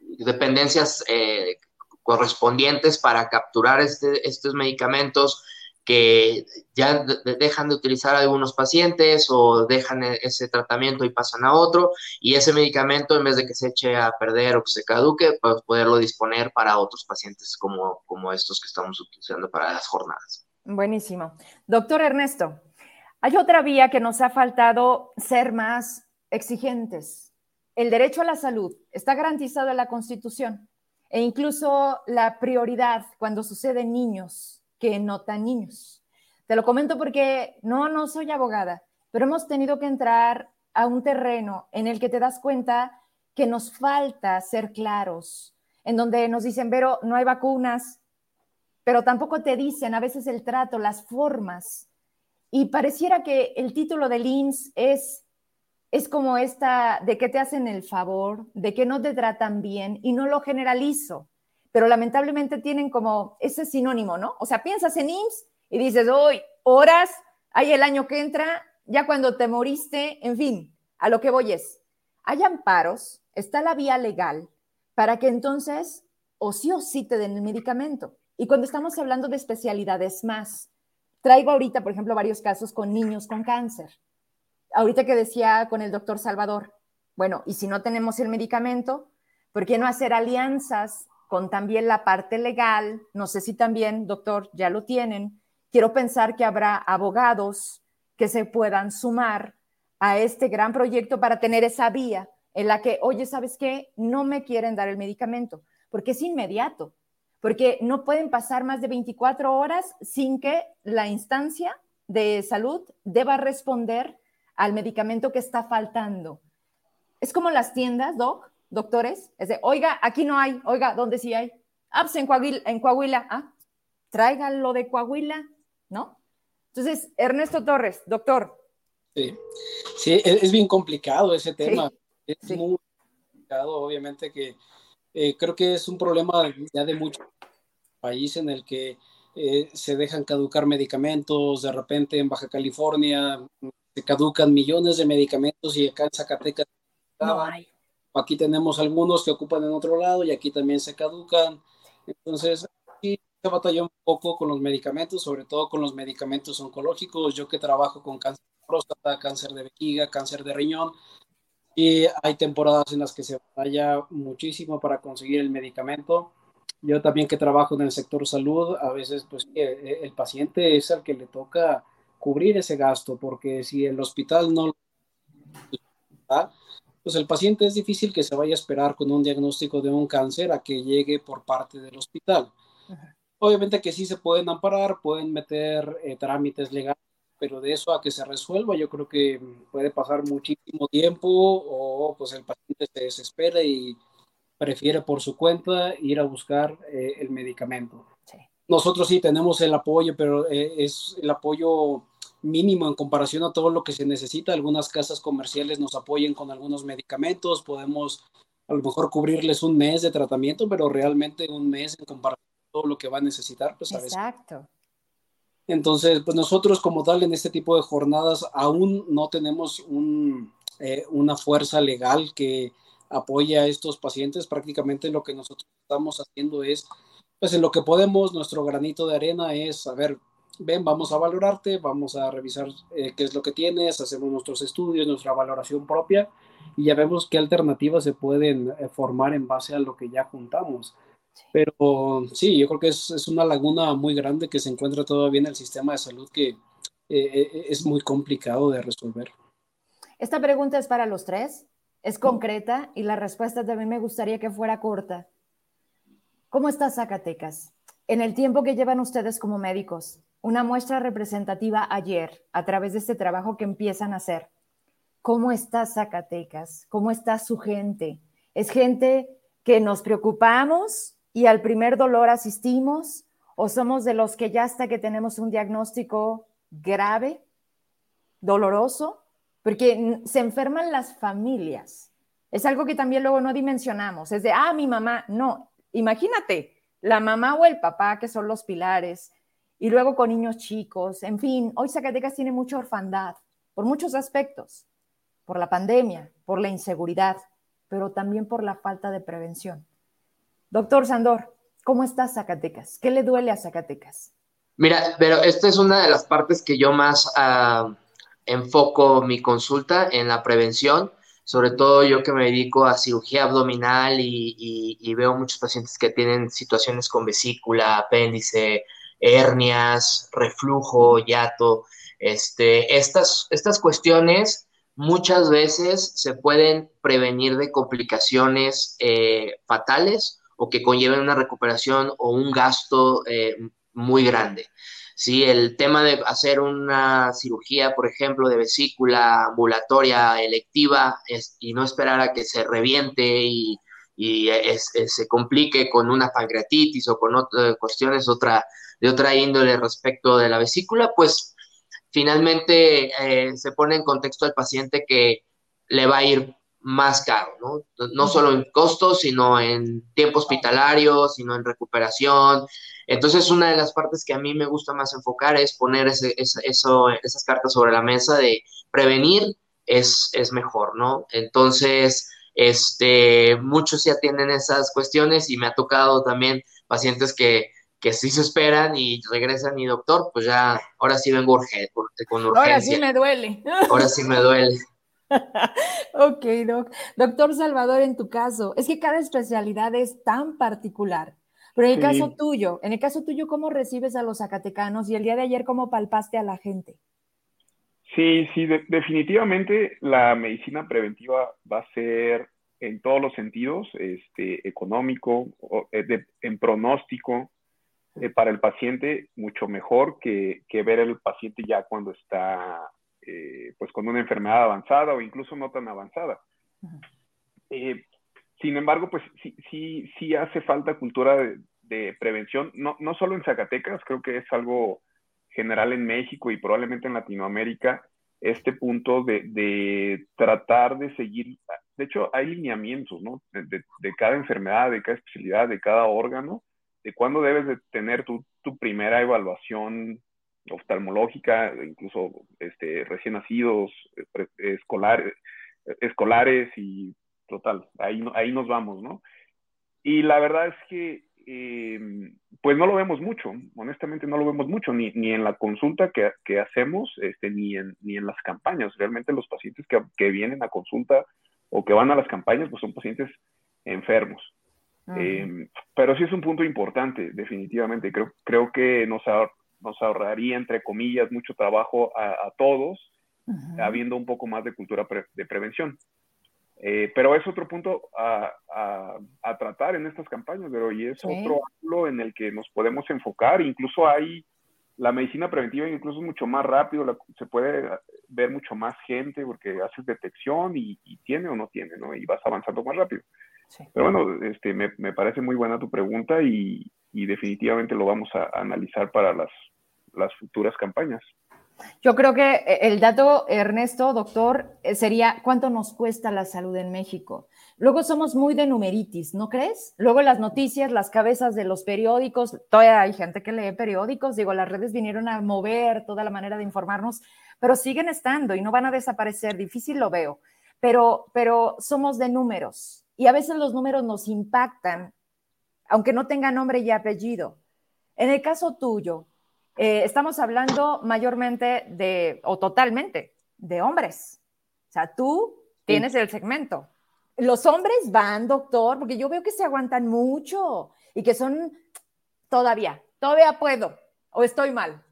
dependencias eh, correspondientes para capturar este, estos medicamentos, que ya dejan de utilizar algunos pacientes o dejan e, ese tratamiento y pasan a otro, y ese medicamento en vez de que se eche a perder o que se caduque, pues poderlo disponer para otros pacientes como, como estos que estamos utilizando para las jornadas. Buenísimo. Doctor Ernesto, hay otra vía que nos ha faltado ser más exigentes. El derecho a la salud está garantizado en la Constitución e incluso la prioridad cuando sucede en niños que no tan niños. Te lo comento porque no, no soy abogada, pero hemos tenido que entrar a un terreno en el que te das cuenta que nos falta ser claros, en donde nos dicen, pero no hay vacunas, pero tampoco te dicen a veces el trato, las formas. Y pareciera que el título del IMSS es, es como esta de que te hacen el favor, de que no te tratan bien, y no lo generalizo pero lamentablemente tienen como ese sinónimo, ¿no? O sea, piensas en IMSS y dices, hoy, horas, hay el año que entra, ya cuando te moriste, en fin, a lo que voy es, hay amparos, está la vía legal para que entonces o sí o sí te den el medicamento. Y cuando estamos hablando de especialidades más, traigo ahorita, por ejemplo, varios casos con niños con cáncer. Ahorita que decía con el doctor Salvador, bueno, y si no tenemos el medicamento, ¿por qué no hacer alianzas con también la parte legal, no sé si también, doctor, ya lo tienen, quiero pensar que habrá abogados que se puedan sumar a este gran proyecto para tener esa vía en la que, oye, ¿sabes qué? No me quieren dar el medicamento, porque es inmediato, porque no pueden pasar más de 24 horas sin que la instancia de salud deba responder al medicamento que está faltando. Es como las tiendas, doc, doctores, es de, oiga, aquí no hay, oiga, ¿dónde sí hay? Ah, pues en Coahuila, en Coahuila, ah, tráiganlo de Coahuila, ¿no? Entonces, Ernesto Torres, doctor. Sí, sí es, bien complicado ese tema. es muy complicado, obviamente que eh, creo que es un problema ya de muchos países en el que eh, se dejan caducar medicamentos, de repente en Baja California se caducan millones de medicamentos y acá en Zacatecas no hay. Aquí tenemos algunos que ocupan en otro lado y aquí también se caducan. Entonces, sí, se batalla un poco con los medicamentos, sobre todo con los medicamentos oncológicos. Yo que trabajo con cáncer de próstata, cáncer de vejiga, cáncer de riñón, y hay temporadas en las que se batalla muchísimo para conseguir el medicamento. Yo también que trabajo en el sector salud, a veces pues eh, el paciente es al que le toca cubrir ese gasto, porque si el hospital no pues el paciente es difícil que se vaya a esperar con un diagnóstico de un cáncer a que llegue por parte del hospital. Obviamente que sí se pueden amparar, pueden meter eh, trámites legales, pero de eso a que se resuelva yo creo que puede pasar muchísimo tiempo o pues el paciente se desespera y prefiere por su cuenta ir a buscar eh, el medicamento. Nosotros sí tenemos el apoyo, pero eh, es el apoyo mínimo en comparación a todo lo que se necesita. Algunas casas comerciales nos apoyan con algunos medicamentos, podemos a lo mejor cubrirles un mes de tratamiento, pero realmente un mes en comparación a todo lo que va a necesitar, pues a Exacto. Entonces, pues nosotros como tal en este tipo de jornadas aún no tenemos un, eh, una fuerza legal que apoye a estos pacientes. Prácticamente lo que nosotros estamos haciendo es, pues en lo que podemos, nuestro granito de arena es, a ver, ven, vamos a valorarte, vamos a revisar eh, qué es lo que tienes, hacemos nuestros estudios, nuestra valoración propia y ya vemos qué alternativas se pueden eh, formar en base a lo que ya juntamos. Pero sí, yo creo que es, es, una laguna muy grande que se encuentra todavía en el sistema de salud que eh, es muy complicado de resolver. Esta pregunta es para los tres, es concreta y la respuesta también me gustaría que fuera corta. ¿Cómo está Zacatecas? En el tiempo que llevan ustedes como médicos, una muestra representativa ayer a través de este trabajo que empiezan a hacer. ¿Cómo está Zacatecas? ¿Cómo está su gente? ¿Es gente que nos preocupamos y al primer dolor asistimos? ¿O somos de los que ya hasta que tenemos un diagnóstico grave, doloroso? Porque se enferman las familias. Es algo que también luego no dimensionamos. Es de, ah, mi mamá. No, imagínate, la mamá o el papá que son los pilares, y luego con niños chicos. En fin, hoy Zacatecas tiene mucha orfandad por muchos aspectos, por la pandemia, por la inseguridad, pero también por la falta de prevención. Doctor Sandor, ¿cómo está Zacatecas? ¿Qué le duele a Zacatecas? Mira, pero esta es una de las partes que yo más uh, enfoco mi consulta en la prevención, sobre todo yo que me dedico a cirugía abdominal y, y veo muchos pacientes que tienen situaciones con vesícula, apéndice, hernias, reflujo, yato, este, estas, estas cuestiones muchas veces se pueden prevenir de complicaciones eh, fatales o que conlleven una recuperación o un gasto eh, muy grande. Sí, el tema de hacer una cirugía, por ejemplo, de vesícula ambulatoria electiva y no esperar a que se reviente y, se complique con una pancreatitis o con otras cuestiones, otra, de otra índole respecto de la vesícula, pues finalmente eh, se pone en contexto al paciente que le va a ir más caro, ¿no? No solo en costos, sino en tiempo hospitalario, sino en recuperación. Entonces, una de las partes que a mí me gusta más enfocar es poner ese, eso, esas cartas sobre la mesa de prevenir es, es mejor, ¿no? Entonces, este, muchos ya tienen esas cuestiones y me ha tocado también pacientes que que sí se esperan y regresan y doctor, pues ya, ahora sí vengo urgente, con urgencia. Ahora sí me duele. Ahora sí me duele. ok, doc. Doctor Salvador, en tu caso, es que cada especialidad es tan particular. Pero en el caso tuyo, en el caso tuyo, ¿cómo recibes a los zacatecanos y el día de ayer cómo palpaste a la gente? Sí, sí, definitivamente la medicina preventiva va a ser en todos los sentidos, este, económico, eh, en pronóstico, eh, para el paciente mucho mejor que, que, ver el paciente ya cuando está eh, pues con una enfermedad avanzada o incluso no tan avanzada. sin embargo, pues sí, sí, sí hace falta cultura de, de, prevención, no, no solo en Zacatecas, creo que es algo general en México y probablemente en Latinoamérica, este punto de, de tratar de seguir, de hecho hay lineamientos, ¿no? De, de, cada enfermedad, de cada especialidad, de cada órgano, de cuándo debes de tener tu, primera evaluación oftalmológica, incluso este, recién nacidos, eh, escolares, escolares y total, ahí, ahí nos vamos, ¿no? Y la verdad es que eh, pues no lo vemos mucho, honestamente no lo vemos mucho, ni, ni en la consulta que, que hacemos, este, ni, en, ni en las campañas. Realmente los pacientes que, que, vienen a consulta o que van a las campañas, pues son pacientes enfermos. Eh, pero sí es un punto importante, definitivamente. Creo, creo que nos, nos ahorraría, entre comillas, mucho trabajo a, a todos, habiendo un poco más de cultura pre de prevención. Eh, pero es otro punto a, a, tratar en estas campañas, pero y es otro ángulo en el que nos podemos enfocar. Incluso hay la medicina preventiva, incluso es mucho más rápido, se puede ver mucho más gente porque haces detección y, tiene o no tiene, ¿no? Y vas avanzando más rápido. Pero bueno, este, me, me, parece muy buena tu pregunta y, y definitivamente lo vamos a, a analizar para las, las futuras campañas. Yo creo que eh, el dato, Ernesto, doctor, eh, sería cuánto nos cuesta la salud en México. Luego somos muy de numeritis, ¿no crees? Luego las noticias, las cabezas de los periódicos, todavía hay gente que lee periódicos, digo, las redes vinieron a mover toda la manera de informarnos, pero siguen estando y no van a desaparecer, difícil lo veo, pero, pero somos de números y a veces los números nos impactan, aunque no tenga nombre y apellido. En el caso tuyo, eh, estamos hablando mayormente de, o totalmente, de hombres. O sea, tú tienes el segmento. Los hombres van, doctor, porque yo veo que se aguantan mucho y que son todavía, todavía puedo, o estoy mal.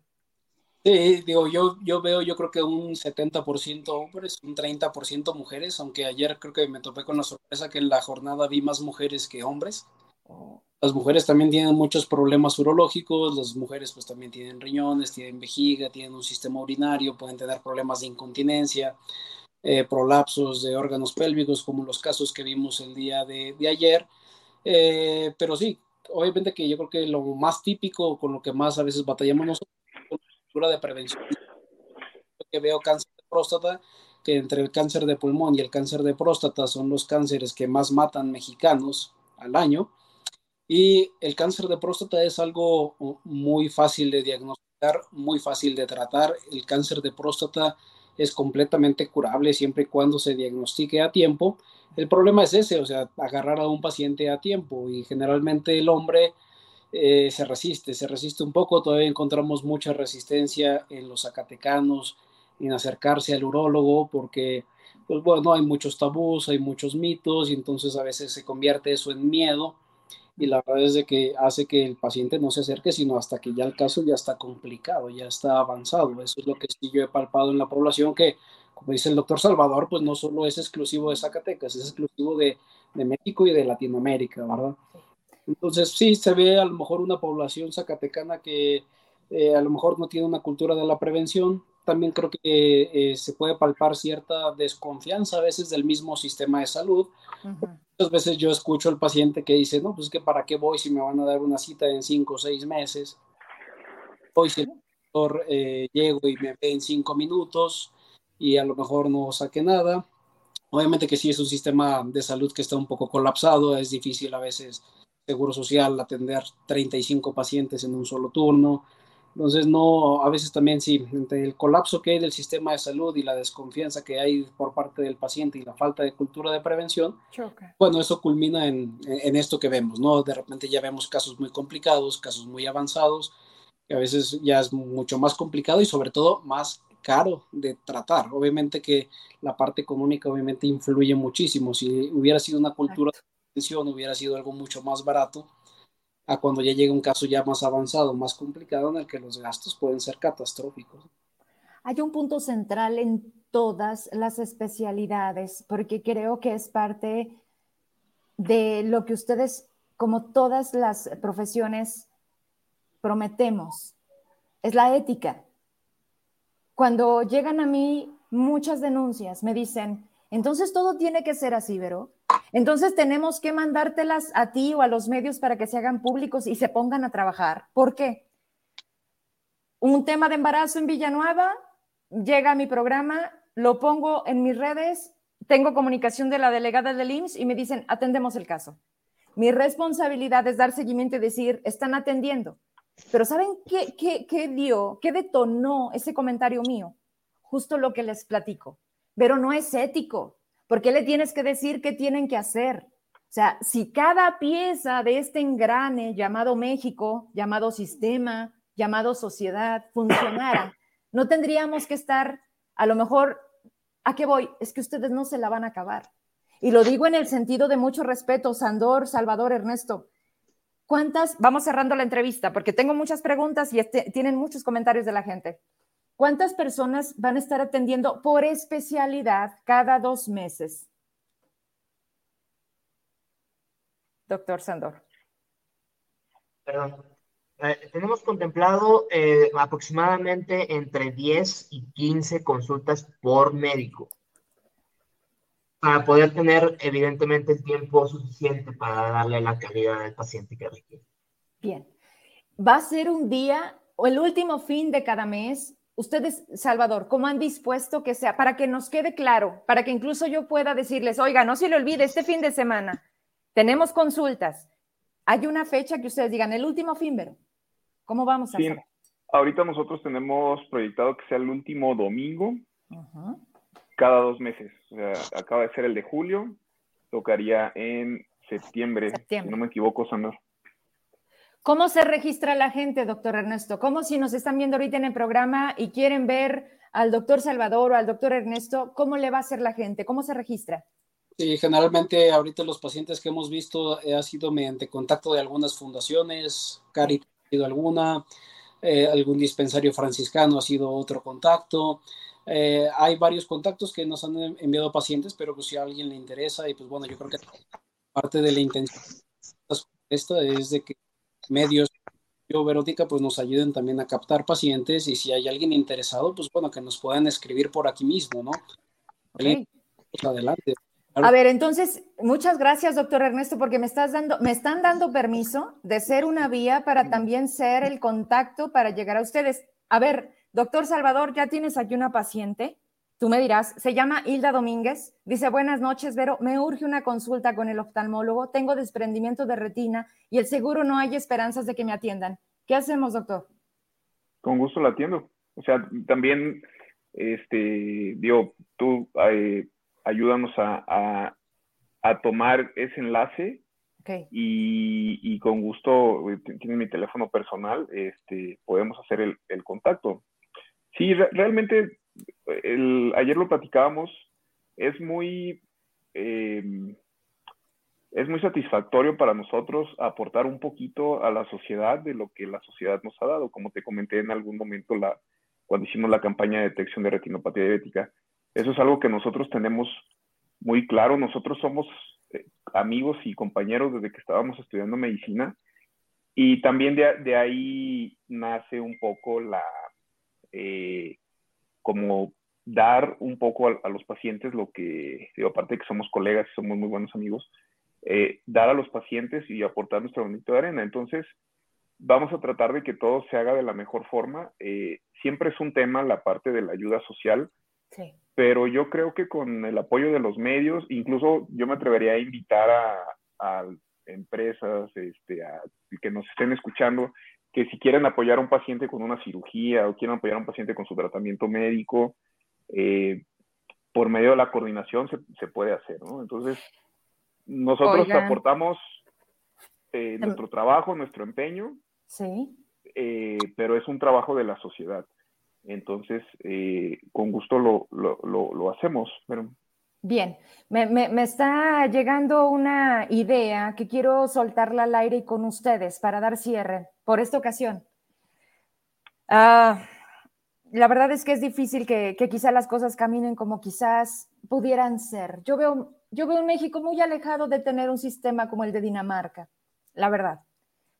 Sí, digo, yo, yo veo, yo creo que un 70% hombres, un 30% mujeres, aunque ayer creo que me topé con la sorpresa que en la jornada vi más mujeres que hombres. Oh. Las mujeres también tienen muchos problemas urológicos, las mujeres pues también tienen riñones, tienen vejiga, tienen un sistema urinario, pueden tener problemas de incontinencia, eh, prolapsos de órganos pélvicos, como los casos que vimos el día de, ayer. Eh, pero sí, obviamente que yo creo que lo más típico, con lo que más a veces batallamos nosotros, es la cultura de prevención. que veo cáncer de próstata, que entre el cáncer de pulmón y el cáncer de próstata son los cánceres que más matan mexicanos al año. Y el cáncer de próstata es algo muy fácil de diagnosticar, muy fácil de tratar. El cáncer de próstata es completamente curable siempre y cuando se diagnostique a tiempo. El problema es ese, o sea, agarrar a un paciente a tiempo y generalmente el hombre eh, se resiste, se resiste un poco. Todavía encontramos mucha resistencia en los zacatecanos en acercarse al urólogo porque, pues bueno, hay muchos tabús, hay muchos mitos y entonces a veces se convierte eso en miedo y la verdad es de que hace que el paciente no se acerque, sino hasta que ya el caso ya está complicado, ya está avanzado. Eso es lo que sí yo he palpado en la población, que, como dice el doctor Salvador, pues no solo es exclusivo de Zacatecas, es exclusivo de, de México y de Latinoamérica, ¿verdad? Entonces sí, se ve a lo mejor una población zacatecana que eh, a lo mejor no tiene una cultura de la prevención. También creo que eh, se puede palpar cierta desconfianza a veces del mismo sistema de salud. Muchas veces yo escucho al paciente que dice, no, pues que para qué voy si me van a dar una cita en cinco o seis meses. Hoy si el doctor eh, llego y me ve en cinco minutos y a lo mejor no saque nada. Obviamente que sí es un sistema de salud que está un poco colapsado, es difícil a veces Seguro Social atender 35 pacientes en un solo turno. Entonces, no, a veces también sí, entre el colapso que hay del sistema de salud y la desconfianza que hay por parte del paciente y la falta de cultura de prevención, bueno, eso culmina en, en, esto que vemos, ¿no? De repente ya vemos casos muy complicados, casos muy avanzados, que a veces ya es mucho más complicado y sobre todo más caro de tratar. Obviamente que la parte económica obviamente influye muchísimo. Si hubiera sido una cultura de prevención, hubiera sido algo mucho más barato a cuando ya llega un caso ya más avanzado, más complicado, en el que los gastos pueden ser catastróficos. Hay un punto central en todas las especialidades, porque creo que es parte de lo que ustedes, como todas las profesiones, prometemos. Es la ética. Cuando llegan a mí muchas denuncias, me dicen, entonces todo tiene que ser así, ¿verdad? Entonces tenemos que mandártelas a ti o a los medios para que se hagan públicos y se pongan a trabajar. ¿Por qué? Un tema de embarazo en Villanueva, llega a mi programa, lo pongo en mis redes, tengo comunicación de la delegada del IMSS y me dicen, atendemos el caso. Mi responsabilidad es dar seguimiento y decir, están atendiendo. Pero ¿saben qué, qué, qué dio, qué detonó ese comentario mío? Justo lo que les platico. Pero no es ético. ¿Por qué le tienes que decir qué tienen que hacer? O sea, si cada pieza de este engrane llamado México, llamado sistema, llamado sociedad, funcionara, no tendríamos que estar, a lo mejor, ¿a qué voy? Es que ustedes no se la van a acabar. Y lo digo en el sentido de mucho respeto, Sandor, Salvador, Ernesto. ¿Cuántas, vamos cerrando la entrevista, porque tengo muchas preguntas y este, tienen muchos comentarios de la gente. ¿Cuántas personas van a estar atendiendo por especialidad cada dos meses? Doctor Sandor. Perdón. Eh, tenemos contemplado eh, aproximadamente entre 10 y 15 consultas por médico para poder tener evidentemente el tiempo suficiente para darle la calidad al paciente que requiere. Bien. Va a ser un día o el último fin de cada mes ustedes, Salvador, ¿cómo han dispuesto que sea? Para que nos quede claro, para que incluso yo pueda decirles, oiga, no se le olvide, este fin de semana tenemos consultas. Hay una fecha que ustedes digan, el último fin, pero ¿cómo vamos a hacer? Ahorita nosotros tenemos proyectado que sea el último domingo cada dos meses. O sea, acaba de ser el de julio, tocaría en septiembre, septiembre. si no me equivoco, Sandra. ¿Cómo se registra la gente, doctor Ernesto? ¿Cómo si nos están viendo ahorita en el programa y quieren ver al doctor Salvador o al doctor Ernesto, cómo le va a hacer la gente? ¿Cómo se registra? Sí, generalmente ahorita los pacientes que hemos visto eh, ha sido mediante contacto de algunas fundaciones, Caritas ha sido alguna, eh, algún dispensario franciscano ha sido otro contacto. Eh, hay varios contactos que nos han enviado pacientes, pero pues si a alguien le interesa, y pues bueno, yo creo que parte de la intención esta es de que medios yo, Verótica, pues nos ayuden también a captar pacientes y si hay alguien interesado, pues bueno, que nos puedan escribir por aquí mismo, ¿no? Pues, adelante. A ver, entonces, muchas gracias, doctor Ernesto, porque me estás dando, me están dando permiso de ser una vía para también ser el contacto para llegar a ustedes. A ver, doctor Salvador, ya tienes aquí una paciente Tú me dirás, se llama Hilda Domínguez, dice, buenas noches, Vero, me urge una consulta con el oftalmólogo, tengo desprendimiento de retina y el seguro no hay esperanzas de que me atiendan. ¿Qué hacemos, doctor? Con gusto la atiendo. O sea, también, este, digo, tú eh, ayúdanos a, tomar ese enlace y, con gusto, eh, tienes mi teléfono personal, este, podemos hacer el, el contacto. Sí, realmente ayer lo platicábamos, es muy, em, es muy satisfactorio para nosotros aportar un poquito a la sociedad de lo que la sociedad nos ha dado, como te comenté en algún momento la, cuando hicimos la campaña de detección de retinopatía diabética. Eso es algo que nosotros tenemos muy claro. Nosotros somos eh, amigos y compañeros desde que estábamos estudiando medicina y también de, de ahí nace un poco la, eh, como dar un poco a, los pacientes lo que, digo, aparte de que somos colegas y somos muy buenos amigos, eh, dar a los pacientes y aportar nuestro granito de arena. Entonces, vamos a tratar de que todo se haga de la mejor forma. Eh, siempre es un tema la parte de la ayuda social, sí. pero yo creo que con el apoyo de los medios, incluso yo me atrevería a invitar a, a empresas este, a, que nos estén escuchando, que si quieren apoyar a un paciente con una cirugía o quieren apoyar a un paciente con su tratamiento médico, eh, por medio de la coordinación se, puede hacer, ¿no? Entonces, nosotros aportamos eh, nuestro trabajo, nuestro empeño, sí. Eh, pero es un trabajo de la sociedad. Entonces, con gusto lo, lo, lo, hacemos. Pero... Bien, me, está llegando una idea que quiero soltarla al aire y con ustedes para dar cierre por esta ocasión. Ah, la verdad es que es difícil que, que quizás las cosas caminen como quizás pudieran ser. Yo veo, yo veo un México muy alejado de tener un sistema como el de Dinamarca, la verdad.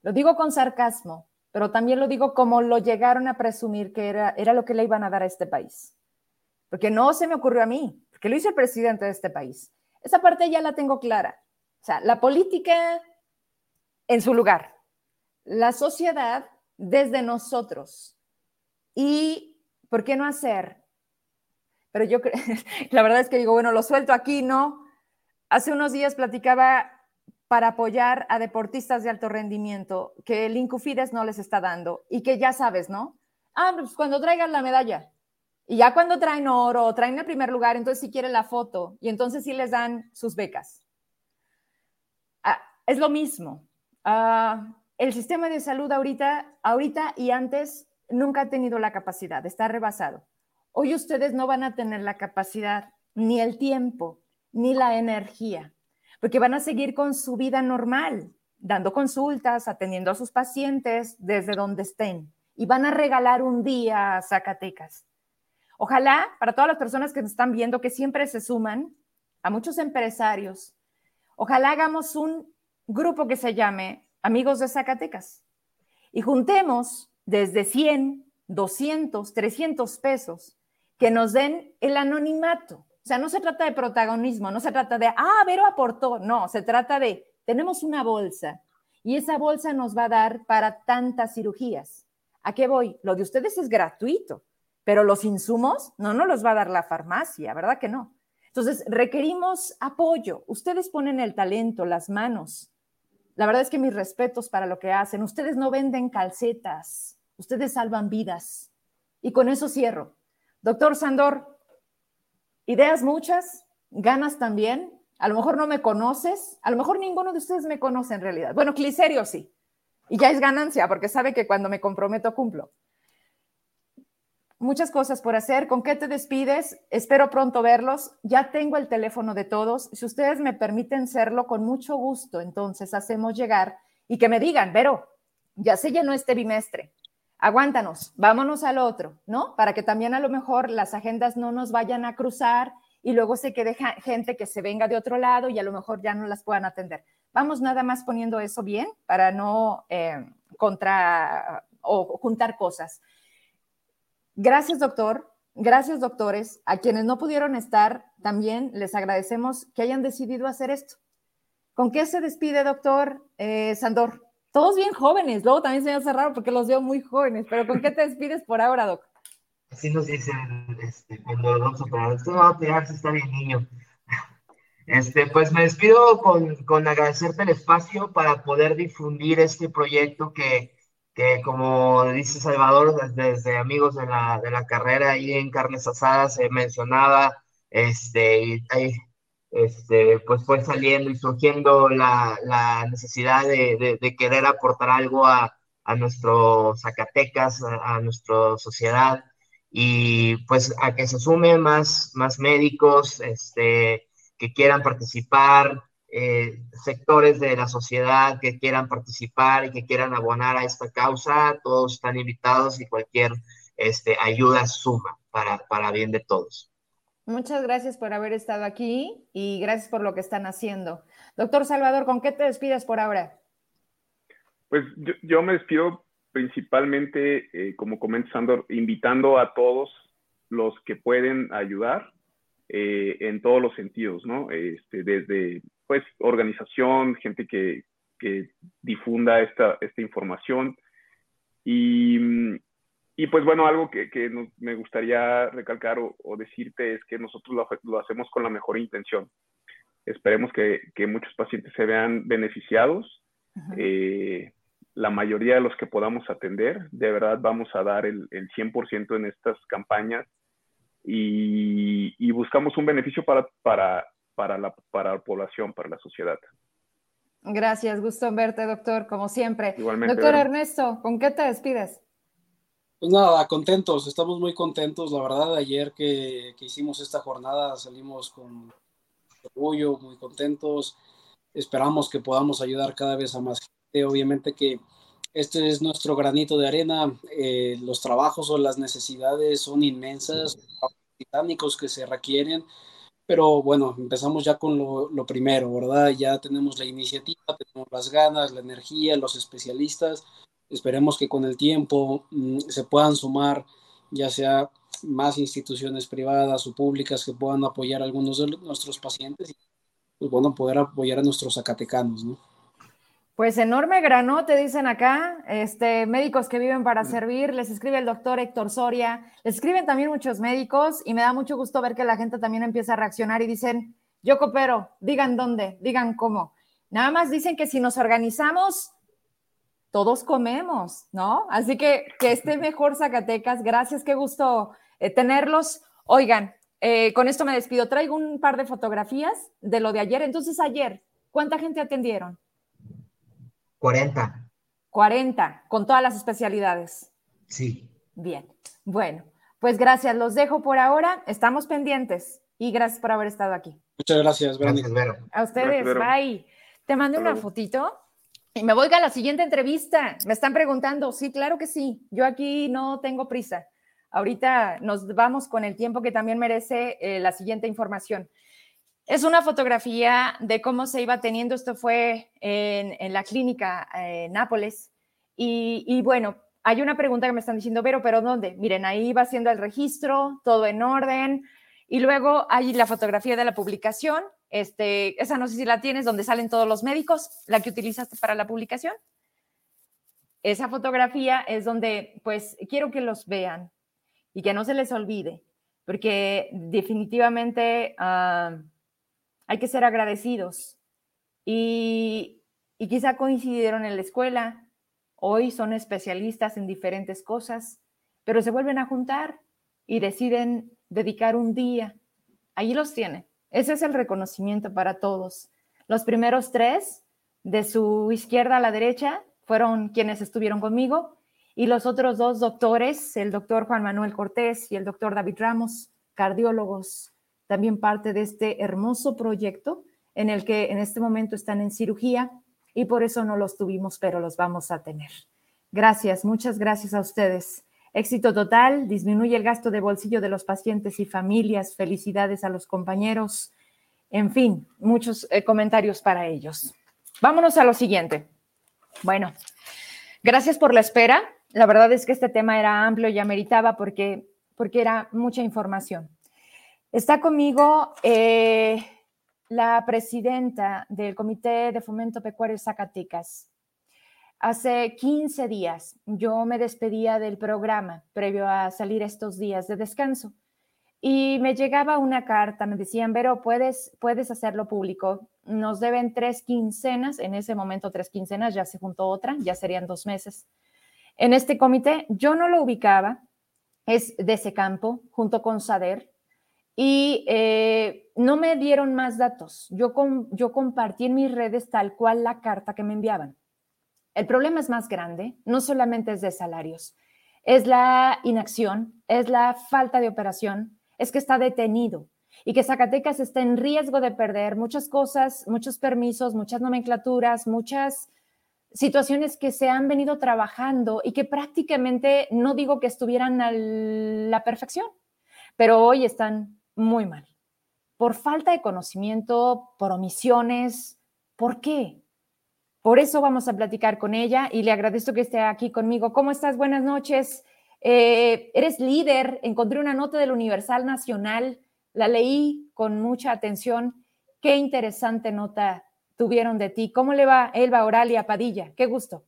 Lo digo con sarcasmo, pero también lo digo como lo llegaron a presumir que era lo que le iban a dar a este país. Porque no se me ocurrió a mí, que lo hizo el presidente de este país. Esa parte ya la tengo clara. O sea, la política en su lugar, la sociedad desde nosotros. Y, ¿por qué no hacer? Pero yo creo, la verdad es que digo, bueno, lo suelto aquí, ¿no? Hace unos días platicaba para apoyar a deportistas de alto rendimiento que el Incufides no les está dando y que ya sabes, ¿no? Ah, pues cuando traigan la medalla, y ya cuando traen oro traen el primer lugar, entonces sí quieren la foto y entonces sí les dan sus becas. Ah, es lo mismo. Ah, el sistema de salud ahorita, ahorita y antes nunca ha tenido la capacidad, está rebasado. Hoy ustedes no van a tener la capacidad, ni el tiempo, ni la energía, porque van a seguir con su vida normal, dando consultas, atendiendo a sus pacientes desde donde estén, y van a regalar un día a Zacatecas Ojalá para todas las personas que nos están viendo, que siempre se suman, a muchos empresarios, ojalá hagamos un grupo que se llame Amigos de Zacatecas y juntemos desde 100, 200, 300 pesos que nos den el anonimato. O sea, no se trata de protagonismo, no se trata de, ah, Vero aportó, no, se trata de, tenemos una bolsa y esa bolsa nos va a dar para tantas cirugías. ¿A qué voy? Lo de ustedes es gratuito pero los insumos no nos los va a dar la farmacia, ¿verdad que no? Entonces, requerimos apoyo. Ustedes ponen el talento, las manos. La verdad es que mis respetos para lo que hacen. Ustedes no venden calcetas, ustedes salvan vidas. Y con eso cierro. Doctor Sandor, ideas muchas, ganas también. A lo mejor no me conoces, a lo mejor ninguno de ustedes me conoce en realidad. Bueno, Cliserio sí. Y ya es ganancia, porque sabe que cuando me comprometo cumplo muchas cosas por hacer. ¿Con qué te despides? Espero pronto verlos. Ya tengo el teléfono de todos. Si ustedes me permiten serlo, con mucho gusto, entonces hacemos llegar y que me digan, Vero, ya se llenó este bimestre. Aguántanos, vámonos al otro, ¿no? Para que también a lo mejor las agendas no nos vayan a cruzar y luego se quede gente que se venga de otro lado y a lo mejor ya no las puedan atender. Vamos nada más poniendo eso bien para no eh, contra o juntar cosas. Gracias, doctor. Gracias, doctores. A quienes no pudieron estar, también les agradecemos que hayan decidido hacer esto. ¿Con qué se despide, doctor eh, Sandor? Todos bien jóvenes, luego también se me hace raro porque los veo muy jóvenes, pero ¿con qué te despides por ahora, doc? Así nos dicen este, cuando vamos a operar. Usted va a operar si está bien niño. Este, pues me despido con, con agradecerte el espacio para poder difundir este proyecto que, que como dice Salvador, desde, amigos de la, de la, carrera ahí en Carnes Asadas se mencionaba, este, y ahí, este, pues fue saliendo y surgiendo la, la necesidad de, de, querer aportar algo a, a nuestro Zacatecas, a, a nuestra sociedad, y pues a que se sumen más, más médicos este, que quieran participar, eh, sectores de la sociedad que quieran participar y que quieran abonar a esta causa, todos están invitados y cualquier este, ayuda suma para, para bien de todos. Muchas gracias por haber estado aquí y gracias por lo que están haciendo. Doctor Salvador, ¿con qué te despides por ahora? Pues yo, me despido principalmente, eh, como comenta Sandor, invitando a todos los que pueden ayudar eh, en todos los sentidos, ¿no? Este, desde pues organización, gente que, que difunda esta, esta información. Y, y, pues bueno, algo que, que me gustaría recalcar o, decirte es que nosotros lo, lo, hacemos con la mejor intención. Esperemos que, que muchos pacientes se vean beneficiados. Eh, la mayoría de los que podamos atender, de verdad vamos a dar el, el 100% en estas campañas y, y buscamos un beneficio para, para, para la, para la población, para la sociedad. Gracias, gusto en verte, doctor, como siempre. Igualmente. Doctor Ernesto, ¿con qué te despides? Pues nada, contentos, estamos muy contentos. La verdad, ayer que, que hicimos esta jornada salimos con, orgullo, muy contentos. Esperamos que podamos ayudar cada vez a más gente. Obviamente que este es nuestro granito de arena. Eh, los trabajos o las necesidades son inmensas, titánicos que se requieren. Pero bueno, empezamos ya con lo, primero, ¿verdad? Ya tenemos la iniciativa, tenemos las ganas, la energía, los especialistas. Esperemos que con el tiempo mm, se puedan sumar ya sea más instituciones privadas o públicas que puedan apoyar a algunos de nuestros pacientes y pues bueno, poder apoyar a nuestros zacatecanos, ¿no? Pues enorme granote, dicen acá, este, médicos que viven para servir, les escribe el doctor Héctor Soria, les escriben también muchos médicos y me da mucho gusto ver que la gente también empieza a reaccionar y dicen, yo coopero, digan dónde, digan cómo. Nada más dicen que si nos organizamos, todos comemos, ¿no? Así que que esté mejor Zacatecas, gracias, qué gusto eh, tenerlos. Oigan, eh, con esto me despido, traigo un par de fotografías de lo de ayer, entonces ayer, ¿cuánta gente atendieron? 40. 40, con todas las especialidades. Sí. Bien. Bueno, pues gracias. Los dejo por ahora. Estamos pendientes y gracias por haber estado aquí. Muchas gracias, gracias A ustedes, bye. Te mandé una fotito y me voy a la siguiente entrevista. Me están preguntando. Sí, claro que sí. Yo aquí no tengo prisa. Ahorita nos vamos con el tiempo que también merece eh, la siguiente información. Es una fotografía de cómo se iba teniendo, esto fue en, la clínica en Nápoles. Y, bueno, hay una pregunta que me están diciendo, pero, pero ¿dónde? Miren, ahí va haciendo el registro, todo en orden. Y luego hay la fotografía de la publicación. Este, esa no sé si la tienes, donde salen todos los médicos, la que utilizaste para la publicación. Esa fotografía es donde, pues, quiero que los vean y que no se les olvide, porque definitivamente... Ah, hay que ser agradecidos. Y, quizá coincidieron en la escuela, hoy son especialistas en diferentes cosas, pero se vuelven a juntar y deciden dedicar un día. Allí los tienen. Ese es el reconocimiento para todos. Los primeros tres, de su izquierda a la derecha, fueron quienes estuvieron conmigo y los otros dos doctores, el doctor Juan Manuel Cortés y el doctor David Ramos, cardiólogos, también parte de este hermoso proyecto en el que en este momento están en cirugía y por eso no los tuvimos, pero los vamos a tener. Gracias, muchas gracias a ustedes. Éxito total, disminuye el gasto de bolsillo de los pacientes y familias, felicidades a los compañeros, en fin, muchos eh, comentarios para ellos. Vámonos a lo siguiente. Bueno, gracias por la espera. La verdad es que este tema era amplio y ameritaba porque, porque era mucha información. Está conmigo eh, la presidenta del Comité de Fomento Pecuario Zacatecas. Hace 15 días yo me despedía del programa previo a salir estos días de descanso y me llegaba una carta, me decían, pero puedes, puedes hacerlo público. Nos deben tres quincenas, en ese momento tres quincenas, ya se juntó otra, ya serían dos meses. En este comité yo no lo ubicaba, es de ese campo, junto con SADER, y eh, no me dieron más datos. Yo, yo compartí en mis redes tal cual la carta que me enviaban. El problema es más grande, no solamente es de salarios, es la inacción, es la falta de operación, es que está detenido y que Zacatecas está en riesgo de perder muchas cosas, muchos permisos, muchas nomenclaturas, muchas situaciones que se han venido trabajando y que prácticamente no digo que estuvieran a la perfección, pero hoy están muy mal. Por falta de conocimiento, por omisiones. ¿Por qué? Por eso vamos a platicar con ella y le agradezco que esté aquí conmigo. ¿Cómo estás? Buenas noches. Eh, eres líder. Encontré una nota del Universal Nacional. La leí con mucha atención. Qué interesante nota tuvieron de ti. ¿Cómo le va Elba Oralia Padilla? Qué gusto.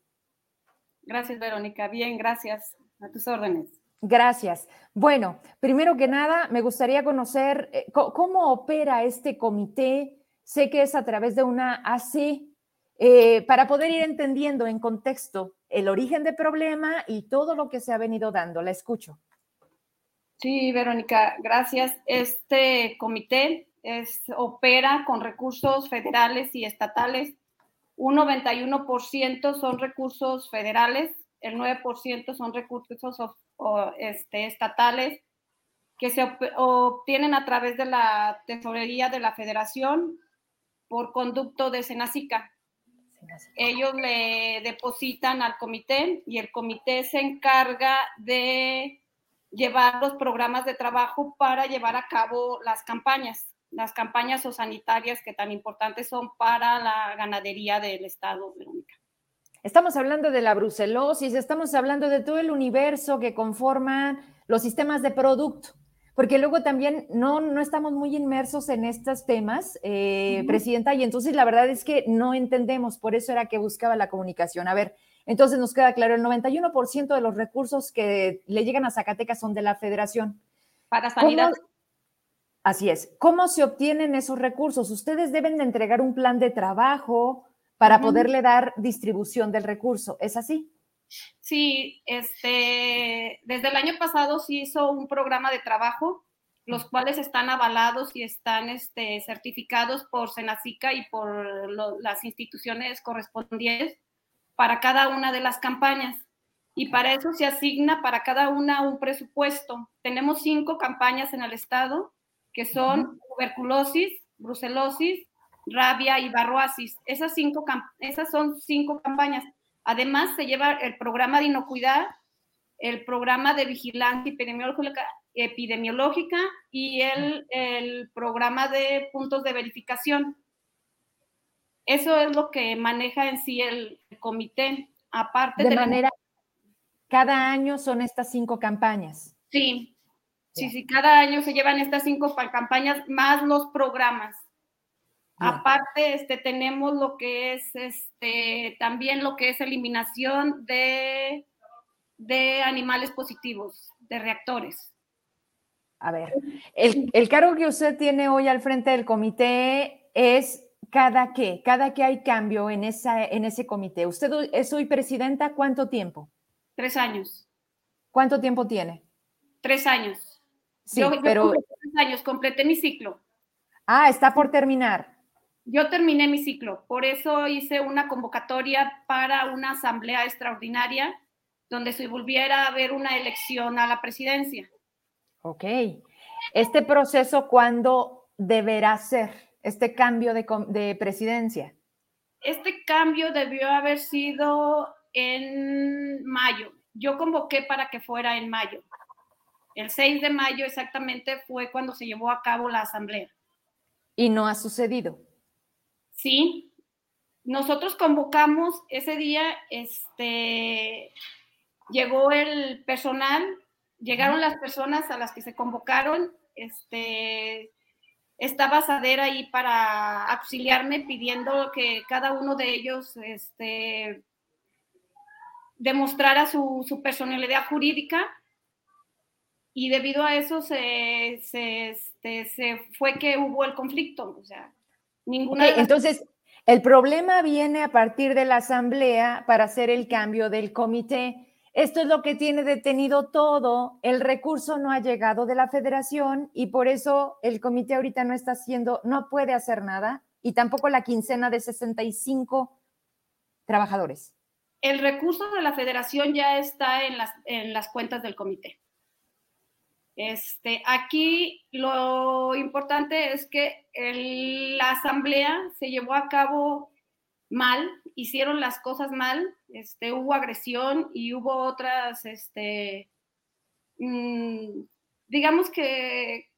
Gracias, Verónica. Bien, gracias. A tus órdenes. Gracias. Bueno, primero que nada, me gustaría conocer eh, cómo opera este comité. Sé que es a través de una AC, eh, para poder ir entendiendo en contexto el origen del problema y todo lo que se ha venido dando. La escucho. Sí, Verónica, gracias. Este comité opera con recursos federales y estatales. Un 91% son recursos federales, el 9% son recursos este, estatales que se obtienen a través de la tesorería de la federación por conducto de Senacica. Ellos le depositan al comité y el comité se encarga de llevar los programas de trabajo para llevar a cabo las campañas, las campañas o sanitarias que tan importantes son para la ganadería del Estado, Verónica. Estamos hablando de la brucelosis, estamos hablando de todo el universo que conforma los sistemas de producto porque luego también no, no estamos muy inmersos en estos temas, eh, Presidenta, y entonces la verdad es que no entendemos, por eso era que buscaba la comunicación. A ver, entonces nos queda claro, el 91% de los recursos que le llegan a Zacatecas son de la federación. Para sanidad. Así es. ¿Cómo se obtienen esos recursos? Ustedes deben de entregar un plan de trabajo para poderle dar distribución del recurso. ¿Es así? Sí, este, desde el año pasado se hizo un programa de trabajo, los cuales están avalados y están este, certificados por Senacica y por las instituciones correspondientes para cada una de las campañas. Y para eso se asigna para cada una un presupuesto. Tenemos cinco campañas en el estado, que son tuberculosis, brucelosis, rabia y barroasis. Esas, cinco, esas son cinco campañas. Además, se lleva el programa de inocuidad, el programa de vigilancia epidemiológica, epidemiológica y el, programa de puntos de verificación. Eso es lo que maneja en sí el comité. Aparte de, manera, cada año son estas cinco campañas. Sí, sí, sí, cada año se llevan estas cinco campañas más los programas. Aparte, este, tenemos lo que es, este, también lo que es eliminación de, de animales positivos, de reactores. A ver, el, el, cargo que usted tiene hoy al frente del comité es cada qué, cada que hay cambio en, esa, en ese comité. ¿Usted es hoy presidenta cuánto tiempo? Tres años. ¿Cuánto tiempo tiene? Tres años. Sí, pero... tres años, completé mi ciclo. Ah, está por terminar. Yo terminé mi ciclo, por eso hice una convocatoria para una asamblea extraordinaria donde se volviera a haber una elección a la presidencia. Ok. ¿Este proceso cuándo deberá ser? ¿Este cambio de, de presidencia? Este cambio debió haber sido en mayo. Yo convoqué para que fuera en mayo. El 6 de mayo exactamente fue cuando se llevó a cabo la asamblea. ¿Y no ha sucedido? Sí, nosotros convocamos ese día, este, llegó el personal, llegaron las personas a las que se convocaron, este, estaba Sader ahí para auxiliarme pidiendo que cada uno de ellos este, demostrara su, personalidad jurídica. Y debido a eso se, se, este, se, fue que hubo el conflicto, o sea, entonces, el problema viene a partir de la asamblea para hacer el cambio del comité. Esto es lo que tiene detenido todo. El recurso no ha llegado de la federación y por eso el comité ahorita no está haciendo, no puede hacer nada y tampoco la quincena de 65 trabajadores. El recurso de la federación ya está en las, en las cuentas del comité. Este, aquí lo importante es que la asamblea se llevó a cabo mal, hicieron las cosas mal, este, hubo agresión y hubo otras, este, mm, digamos que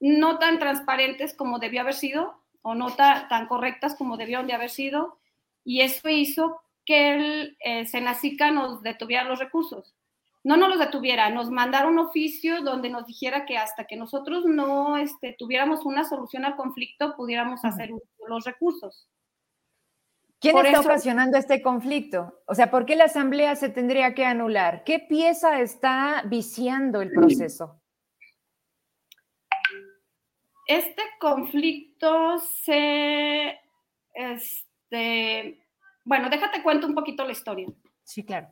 no tan transparentes como debió haber sido o no tan correctas como debieron de haber sido y eso hizo que el eh, Senacica nos detuviera los recursos no nos los detuviera, nos mandaron un oficio donde nos dijera que hasta que nosotros no este, tuviéramos una solución al conflicto, pudiéramos hacer los recursos. ¿Quién está ocasionando este conflicto? O sea, ¿por qué la asamblea se tendría que anular? ¿Qué pieza está viciando el proceso? Este conflicto se, este, bueno, déjate cuento un poquito la historia. Sí, claro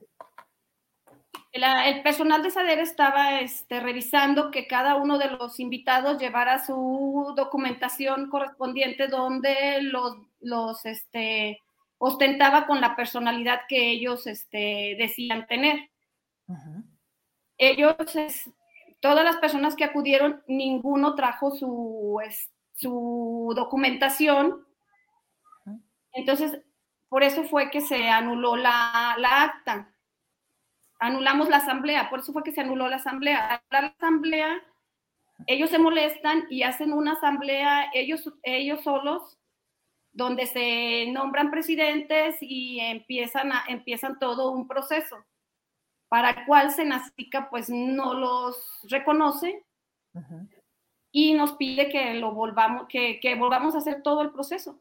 el personal de SADER estaba este, revisando que cada uno de los invitados llevara su documentación correspondiente donde los, los este, ostentaba con la personalidad que ellos este, decían tener. Ellos todas las personas que acudieron, ninguno trajo su, su documentación. Entonces, por eso fue que se anuló la, la, acta. Anulamos la asamblea, por eso fue que se anuló la asamblea. La asamblea, ellos se molestan y hacen una asamblea ellos, ellos solos, donde se nombran presidentes y empiezan, a, empiezan todo un proceso para el cual Senacica pues no los reconoce y nos pide que lo volvamos, que, que volvamos a hacer todo el proceso.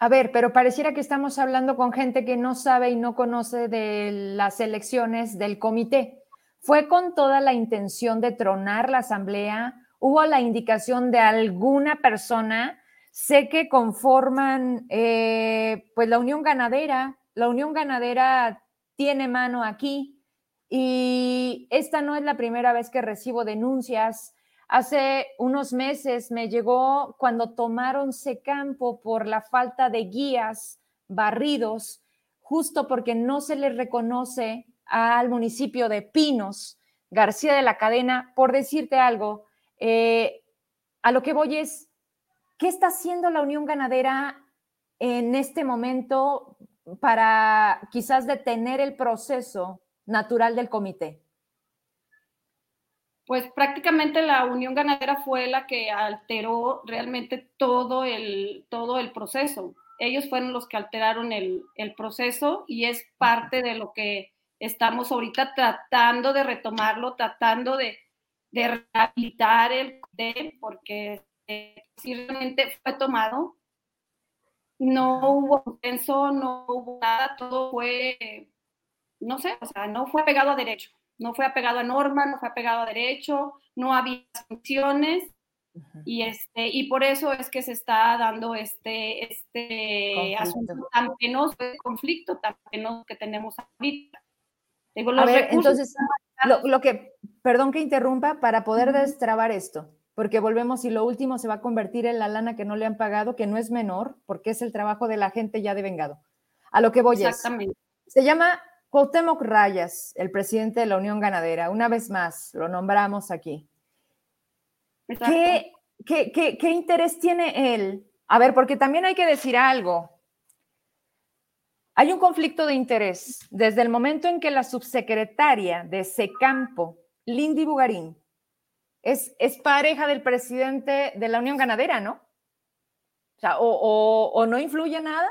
A ver, pero pareciera que estamos hablando con gente que no sabe y no conoce de las elecciones del comité. ¿Fue con toda la intención de tronar la asamblea? ¿Hubo la indicación de alguna persona? Sé que conforman eh, pues la Unión Ganadera. La Unión Ganadera tiene mano aquí y esta no es la primera vez que recibo denuncias. Hace unos meses me llegó cuando tomaron campo por la falta de guías barridos, justo porque no se les reconoce al municipio de Pinos, García de la Cadena, por decirte algo. Eh, a lo que voy es, ¿qué está haciendo la Unión Ganadera en este momento para quizás detener el proceso natural del comité? Pues prácticamente la Unión Ganadera fue la que alteró realmente todo el, todo el proceso. Ellos fueron los que alteraron el, proceso y es parte de lo que estamos ahorita tratando de retomarlo, tratando de, de rehabilitar el comité, porque eh, si realmente fue tomado, no hubo consenso, no hubo nada, todo fue, no sé, o sea, no fue apegado a derecho, no fue apegado a norma, no fue apegado a derecho, no había sanciones y este y por eso es que se está dando este este asunto tan penoso, de conflicto tan penoso que tenemos ahorita. Digo, a ver, entonces, lo, lo, que, perdón que interrumpa, para poder destrabar esto, porque volvemos y lo último se va a convertir en la lana que no le han pagado, que no es menor, porque es el trabajo de la gente ya de vengado. A lo que voy Exactamente. es, se llama Cuauhtémoc Rayas, el presidente de la Unión Ganadera. Una vez más, lo nombramos aquí. ¿Qué, qué, qué, qué interés tiene él? A ver, porque también hay que decir algo. Hay un conflicto de interés desde el momento en que la subsecretaria de Secampo, Lindy Bugarín, es, pareja del presidente de la Unión Ganadera, ¿no? O sea, o, no influye nada,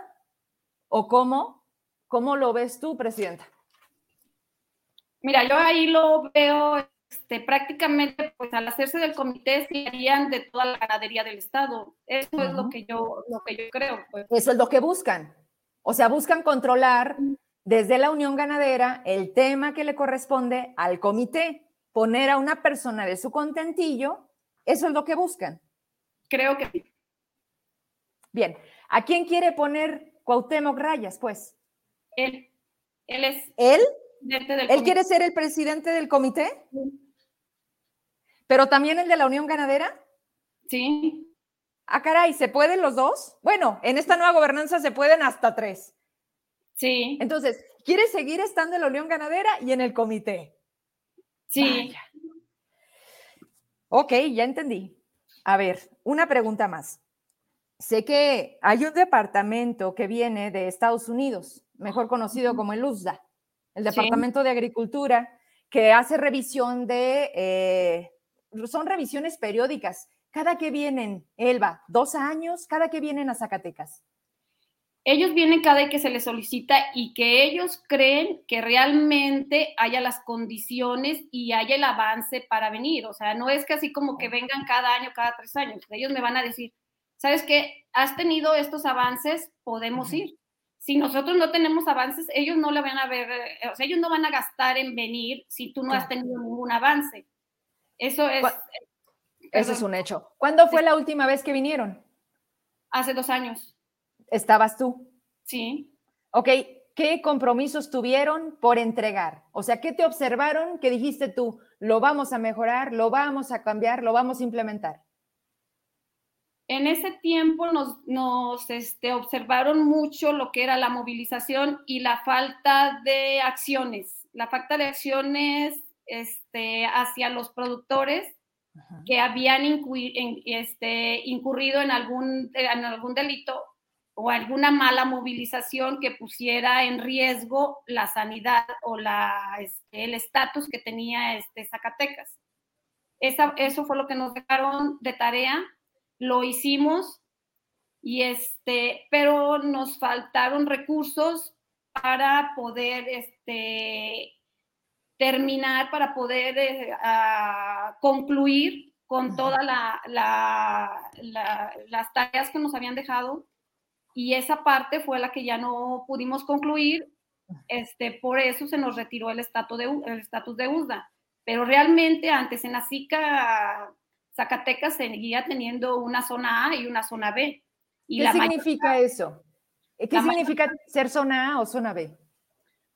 o cómo, cómo lo ves tú, presidenta. Mira, yo ahí lo veo este, prácticamente, pues al hacerse del comité, se harían de toda la ganadería del Estado. Eso es lo que yo, lo que yo creo. Pues. Eso es lo que buscan. O sea, buscan controlar desde la Unión Ganadera el tema que le corresponde al comité poner a una persona de su contentillo, eso es lo que buscan. Creo que sí. Bien, ¿a quién quiere poner Cuauhtémoc Rayas, pues? Él. Él es. ¿Él? ¿Él quiere ser el presidente del comité? ¿Pero también el de la Unión Ganadera? Sí. Ah, caray, ¿se pueden los dos? Bueno, en esta nueva gobernanza se pueden hasta tres. Sí. Entonces, ¿quiere seguir estando en la Unión Ganadera y en el comité? Sí. Ok, ya entendí. A ver, una pregunta más. Sé que hay un departamento que viene de Estados Unidos, mejor conocido como el USDA, el Departamento de Agricultura, que hace revisión de, eh, son revisiones periódicas. Cada que vienen, Elba, dos años, cada que vienen a Zacatecas ellos vienen cada vez que se les solicita y que ellos creen que realmente haya las condiciones y haya el avance para venir. O sea, no es que así como que vengan cada año, cada tres años. Ellos me van a decir, ¿sabes qué? Has tenido estos avances, podemos ir. Si nosotros no tenemos avances, ellos no le van a ver, o sea, ellos no van a gastar en venir si tú no has tenido ningún avance. Eso es... Eso es un hecho. ¿Cuándo fue la última vez que vinieron? Hace dos años estabas tú. Sí. Ok, ¿qué compromisos tuvieron por entregar? O sea, ¿qué te observaron que dijiste tú, lo vamos a mejorar, lo vamos a cambiar, lo vamos a implementar? En ese tiempo nos, nos este, observaron mucho lo que era la movilización y la falta de acciones. La falta de acciones este, hacia los productores que habían este, incurrido en algún, en algún delito o alguna mala movilización que pusiera en riesgo la sanidad o la, este, el estatus que tenía este, Zacatecas. Esa, eso fue lo que nos dejaron de tarea, lo hicimos, y este, pero nos faltaron recursos para poder este, terminar, para poder eh, concluir con todas la, las tareas que nos habían dejado y esa parte fue la que ya no pudimos concluir, este, por eso se nos retiró el estatus de, el estatus de USDA. Pero realmente antes en Azica, Zacatecas seguía teniendo una zona A y una zona B. Y ¿Qué significa eso? ¿Qué significa ser zona A o zona B?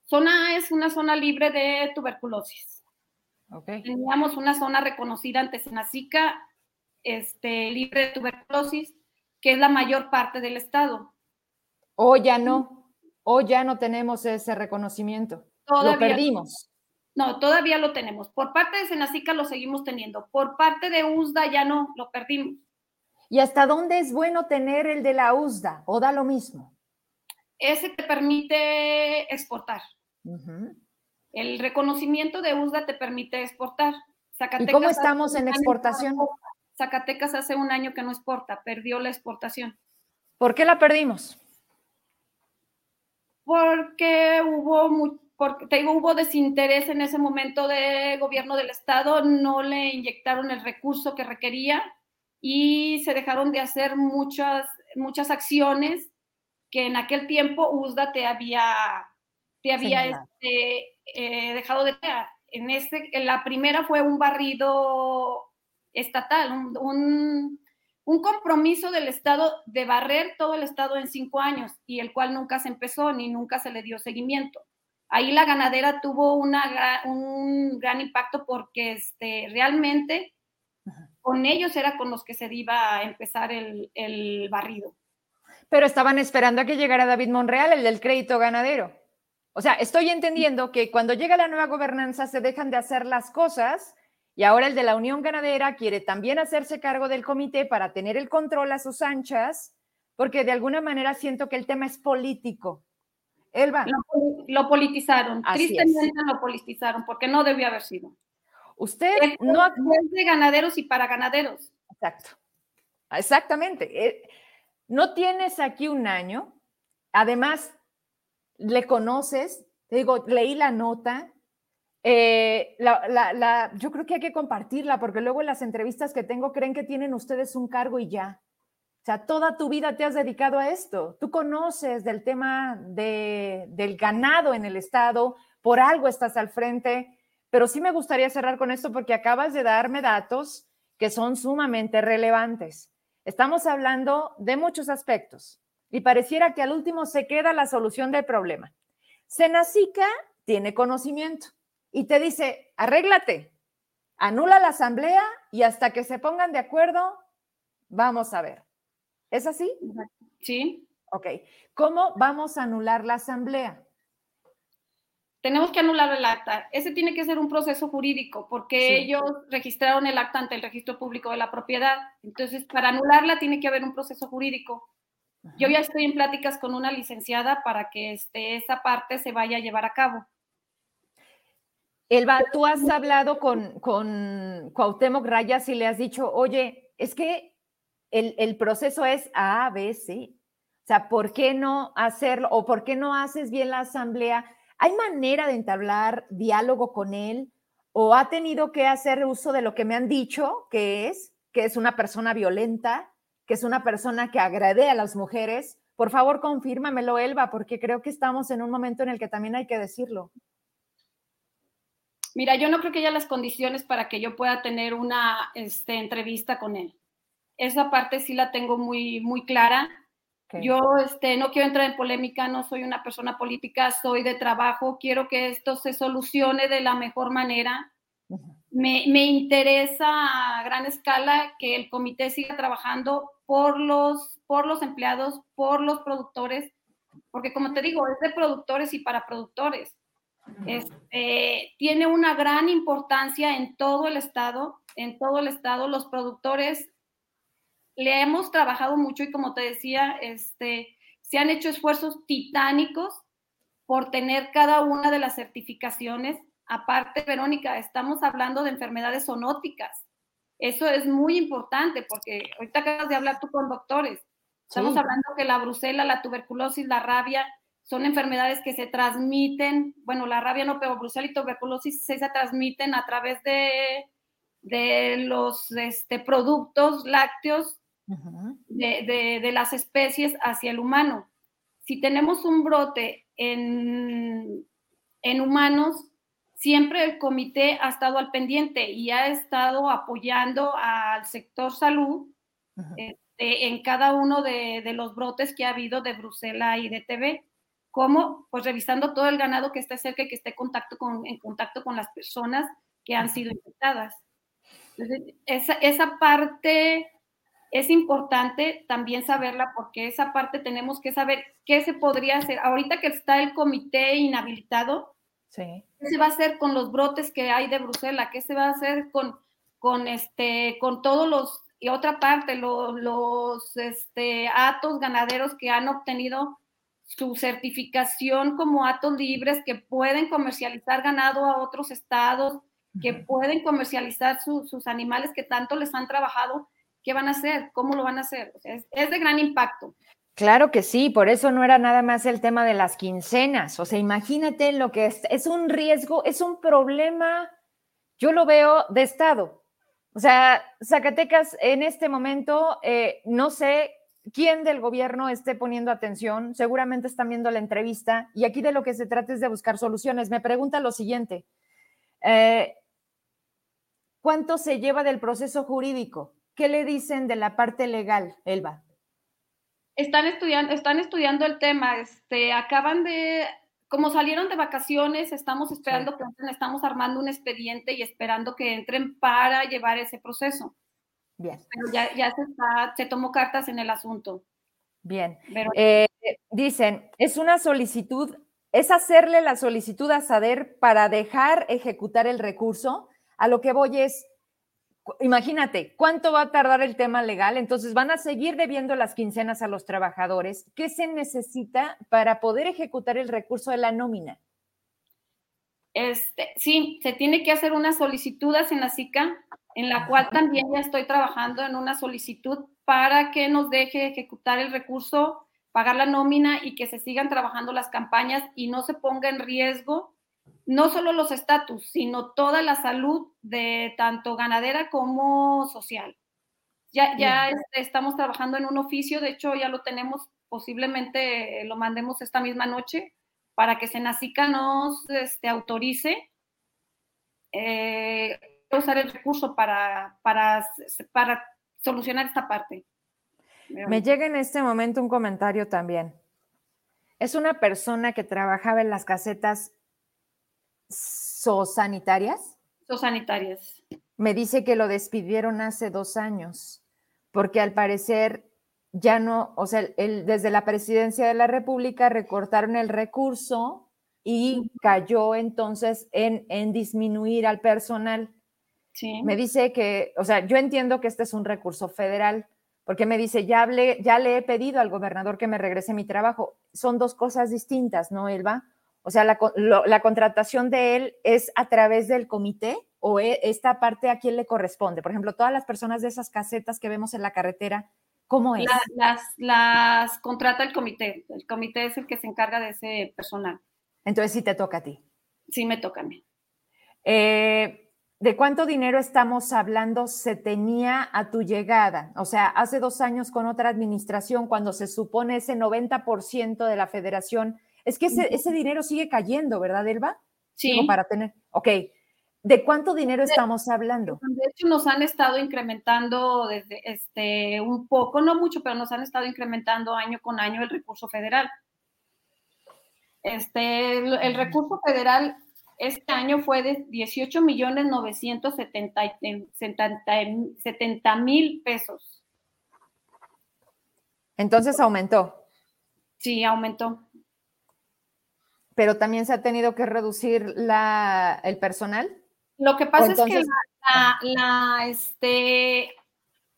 Zona A es una zona libre de tuberculosis. Okay. Teníamos una zona reconocida antes en Azica, este, libre de tuberculosis, que es la mayor parte del Estado. O ya no, o ya no tenemos ese reconocimiento. lo perdimos. No, todavía lo tenemos. Por parte de Senacica lo seguimos teniendo. Por parte de USDA ya no, lo perdimos. ¿Y hasta dónde es bueno tener el de la USDA? ¿O da lo mismo? Ese te permite exportar. El reconocimiento de USDA te permite exportar. ¿Y cómo estamos en exportación? Zacatecas hace un año que no exporta, perdió la exportación. ¿Por qué la perdimos? Porque hubo, porque, te digo, hubo desinterés en ese momento de gobierno del Estado, no le inyectaron el recurso que requería y se dejaron de hacer muchas, muchas acciones que en aquel tiempo USDA te había, te había este, eh, dejado de... En, este, en la primera fue un barrido estatal, un, compromiso del Estado de barrer todo el Estado en cinco años y el cual nunca se empezó ni nunca se le dio seguimiento. Ahí la ganadera tuvo una, un gran impacto porque este, realmente con ellos era con los que se iba a empezar el, el barrido. Pero estaban esperando a que llegara David Monreal, el del crédito ganadero. O sea, estoy entendiendo que cuando llega la nueva gobernanza se dejan de hacer las cosas y ahora el de la Unión Ganadera quiere también hacerse cargo del comité para tener el control a sus anchas, porque de alguna manera siento que el tema es político. Elba. Lo, politizaron, tristemente lo politizaron, porque no debió haber sido. Usted no es de ganaderos y para ganaderos. Exacto. Exactamente. Eh, no tienes aquí un año, además le conoces, te digo, leí la nota, eh, la, yo creo que hay que compartirla porque luego en las entrevistas que tengo creen que tienen ustedes un cargo y ya. O sea, toda tu vida te has dedicado a esto. Tú conoces del tema de, del ganado en el Estado, por algo estás al frente, pero sí me gustaría cerrar con esto porque acabas de darme datos que son sumamente relevantes. Estamos hablando de muchos aspectos y pareciera que al último se queda la solución del problema. Senacica tiene conocimiento y te dice, arréglate, anula la asamblea y hasta que se pongan de acuerdo, vamos a ver. ¿Es así? Sí. Ok. ¿Cómo vamos a anular la asamblea? Tenemos que anular el acta. Ese tiene que ser un proceso jurídico porque ellos registraron el acta ante el registro público de la propiedad. Entonces, para anularla tiene que haber un proceso jurídico. Yo ya estoy en pláticas con una licenciada para que este, esa parte se vaya a llevar a cabo. Elba, tú has hablado con, con Cuauhtémoc Rayas y le has dicho, oye, es que el, proceso es A, B, C. O sea, ¿por qué no hacerlo? ¿O por qué no haces bien la asamblea? ¿Hay manera de entablar diálogo con él? ¿O ha tenido que hacer uso de lo que me han dicho, que es, que es una persona violenta, que es una persona que agrede a las mujeres? Por favor, confírmamelo, Elba, porque creo que estamos en un momento en el que también hay que decirlo. Mira, yo no creo que haya las condiciones para que yo pueda tener una este, entrevista con él. Esa parte sí la tengo muy, muy clara. Yo este, no quiero entrar en polémica, no soy una persona política, soy de trabajo, quiero que esto se solucione de la mejor manera. me, me, interesa a gran escala que el comité siga trabajando por los, por los empleados, por los productores, porque como te digo, es de productores y para productores. este, tiene una gran importancia en todo el estado, en todo el estado. Los productores le hemos trabajado mucho y como te decía, este, se han hecho esfuerzos titánicos por tener cada una de las certificaciones. Aparte, Verónica, estamos hablando de enfermedades zoonóticas. Eso es muy importante porque ahorita acabas de hablar tú con doctores. Estamos hablando que la brucela, la tuberculosis, la rabia son enfermedades que se transmiten, bueno, la rabia no, pero brucela y tuberculosis se, se transmiten a través de, de los este, productos lácteos de, las especies hacia el humano. Si tenemos un brote en, en humanos, siempre el comité ha estado al pendiente y ha estado apoyando al sector salud este, en cada uno de, los brotes que ha habido de Bruselas y de TV, como pues revisando todo el ganado que esté cerca y que esté en contacto con, en contacto con las personas que han sido infectadas. Entonces, esa, esa parte es importante también saberla porque esa parte tenemos que saber qué se podría hacer. Ahorita que está el comité inhabilitado, ¿qué se va a hacer con los brotes que hay de Bruselas? ¿Qué se va a hacer con, con, este, con todos los, y otra parte, los, los este, atos ganaderos que han obtenido su certificación como atos libres que pueden comercializar ganado a otros estados, que pueden comercializar sus animales que tanto les han trabajado ¿Qué van a hacer? ¿Cómo lo van a hacer? es, de gran impacto. Claro que sí, por eso no era nada más el tema de las quincenas. O sea, imagínate lo que es, es un riesgo, es un problema, yo lo veo de Estado. O sea, Zacatecas en este momento, eh, no sé quién del gobierno esté poniendo atención, seguramente están viendo la entrevista y aquí de lo que se trata es de buscar soluciones. Me pregunta lo siguiente, eh, ¿cuánto se lleva del proceso jurídico? ¿Qué le dicen de la parte legal, Elba? Están estudiando, están estudiando el tema, este, acaban de, como salieron de vacaciones, estamos esperando que entren, estamos armando un expediente y esperando que entren para llevar ese proceso. Bien. Pero ya, ya se, está, se tomó cartas en el asunto. Bien. Eh, dicen, es una solicitud, es hacerle la solicitud a SADER para dejar ejecutar el recurso. A lo que voy es, imagínate, ¿cuánto va a tardar el tema legal? Entonces van a seguir debiendo las quincenas a los trabajadores. ¿Qué se necesita para poder ejecutar el recurso de la nómina? Este, sí, se tiene que hacer una solicitud a Senacica, en la cual también ya estoy trabajando en una solicitud para que nos deje ejecutar el recurso, pagar la nómina y que se sigan trabajando las campañas y no se ponga en riesgo no solo los estatus, sino toda la salud de tanto ganadera como social. Ya, ya este, estamos trabajando en un oficio, de hecho ya lo tenemos, posiblemente lo mandemos esta misma noche para que Senacica nos este, autorice eh, usar el recurso para, para, para solucionar esta parte. Me llega en este momento un comentario también. Es una persona que trabajaba en las casetas ¿Sosanitarias? Sosanitarias. Me dice que lo despidieron hace dos años, porque al parecer ya no, o sea, desde la presidencia de la República recortaron el recurso y cayó entonces en, en disminuir al personal. Sí. Me dice que, o sea, yo entiendo que este es un recurso federal, porque me dice, ya, hablé, ya le he pedido al gobernador que me regrese mi trabajo. Son dos cosas distintas, ¿no, Elba? O sea, la, contratación de él es a través del comité o e, esta parte a quién le corresponde. Por ejemplo, todas las personas de esas casetas que vemos en la carretera, ¿cómo es? las, las contrata el comité. El comité es el que se encarga de ese personal. Entonces sí te toca a ti. Sí, me toca a mí. Eh, ¿De cuánto dinero estamos hablando se tenía a tu llegada? O sea, hace dos años con otra administración, cuando se supone ese 90% de la federación es que ese, dinero sigue cayendo, ¿verdad, Elba? Sí. para tener. Ok. ¿De cuánto dinero estamos hablando? De hecho, nos han estado incrementando desde este un poco, no mucho, pero nos han estado incrementando año con año el recurso federal. Este, el, recurso federal este año fue de 18 millones 970 mil pesos. Entonces aumentó. Sí, aumentó. Pero también se ha tenido que reducir la, el personal. Lo que pasa es que la, este,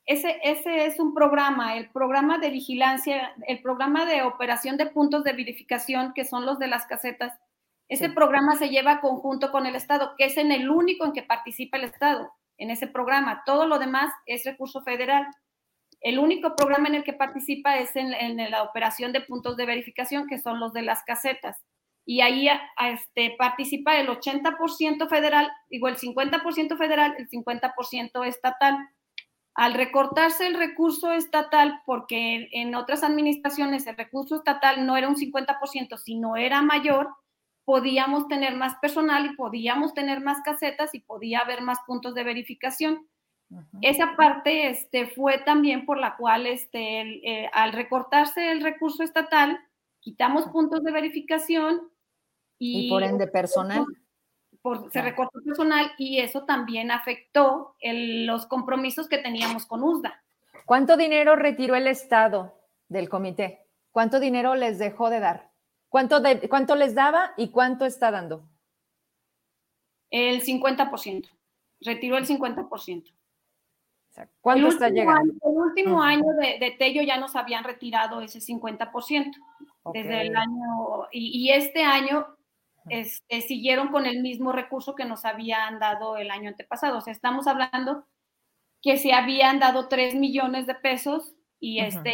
ese, ese es un programa, el programa de vigilancia, el programa de operación de puntos de verificación, que son los de las casetas. Ese programa se lleva conjunto con el Estado, que es en el único en que participa el Estado, en ese programa. Todo lo demás es recurso federal. El único programa en el que participa es en, la operación de puntos de verificación, que son los de las casetas. Y ahí este, participa el 80% federal, digo el 50% federal, el 50% estatal. Al recortarse el recurso estatal, porque en otras administraciones el recurso estatal no era un 50%, sino era mayor, podíamos tener más personal y podíamos tener más casetas y podía haber más puntos de verificación. Esa parte este, fue también por la cual este, eh, al recortarse el recurso estatal, quitamos puntos de verificación y, por ende personal. se recortó personal y eso también afectó los compromisos que teníamos con USDA. ¿Cuánto dinero retiró el Estado del comité? ¿Cuánto dinero les dejó de dar? ¿Cuánto, de, cuánto les daba y cuánto está dando? El 50%. Retiró el 50%. ¿Cuánto está llegando? el último año de, Tello ya nos habían retirado ese 50%. Desde el año, y, este año este, siguieron con el mismo recurso que nos habían dado el año antepasado. O sea, estamos hablando que se habían dado 3 millones de pesos y este,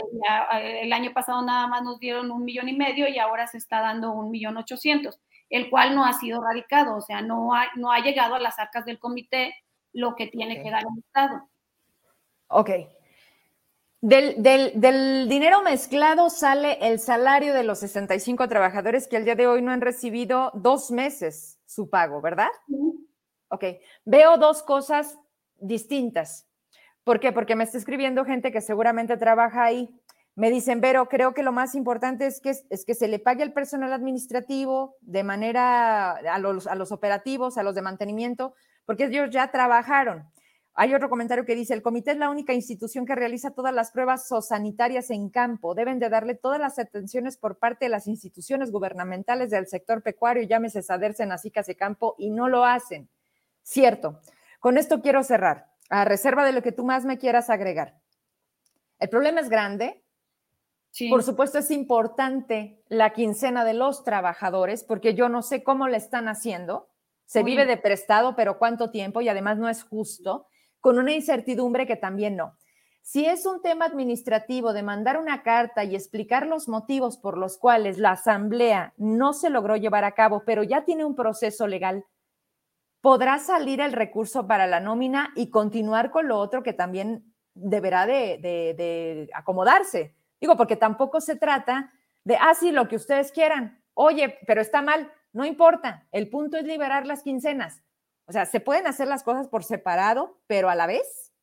el año pasado nada más nos dieron un millón y medio y ahora se está dando un millón ochocientos, el cual no ha sido radicado, o sea, no ha, no ha llegado a las arcas del comité lo que tiene que dar el Estado. Ok. Del, del, dinero mezclado sale el salario de los 65 trabajadores que al día de hoy no han recibido dos meses su pago, ¿verdad? Ok. Veo dos cosas distintas. ¿Por qué? Porque me está escribiendo gente que seguramente trabaja ahí. Me dicen, pero creo que lo más importante es que, es que se le pague al personal administrativo de manera a los, a los operativos, a los de mantenimiento, porque ellos ya trabajaron. Hay otro comentario que dice, el comité es la única institución que realiza todas las pruebas sanitarias en campo. Deben de darle todas las atenciones por parte de las instituciones gubernamentales del sector pecuario, llámese Sader, Senacicas de Campo, y no lo hacen. Cierto. Con esto quiero cerrar, a reserva de lo que tú más me quieras agregar. El problema es grande. Por supuesto, es importante la quincena de los trabajadores, porque yo no sé cómo le están haciendo. Se vive de prestado, pero cuánto tiempo, y además no es justo con una incertidumbre que también no. Si es un tema administrativo de mandar una carta y explicar los motivos por los cuales la asamblea no se logró llevar a cabo, pero ya tiene un proceso legal, podrá salir el recurso para la nómina y continuar con lo otro que también deberá de, acomodarse. Digo, porque tampoco se trata de, ah, sí, lo que ustedes quieran. Oye, pero está mal, no importa. El punto es liberar las quincenas. O sea, se pueden hacer las cosas por separado, pero a la vez.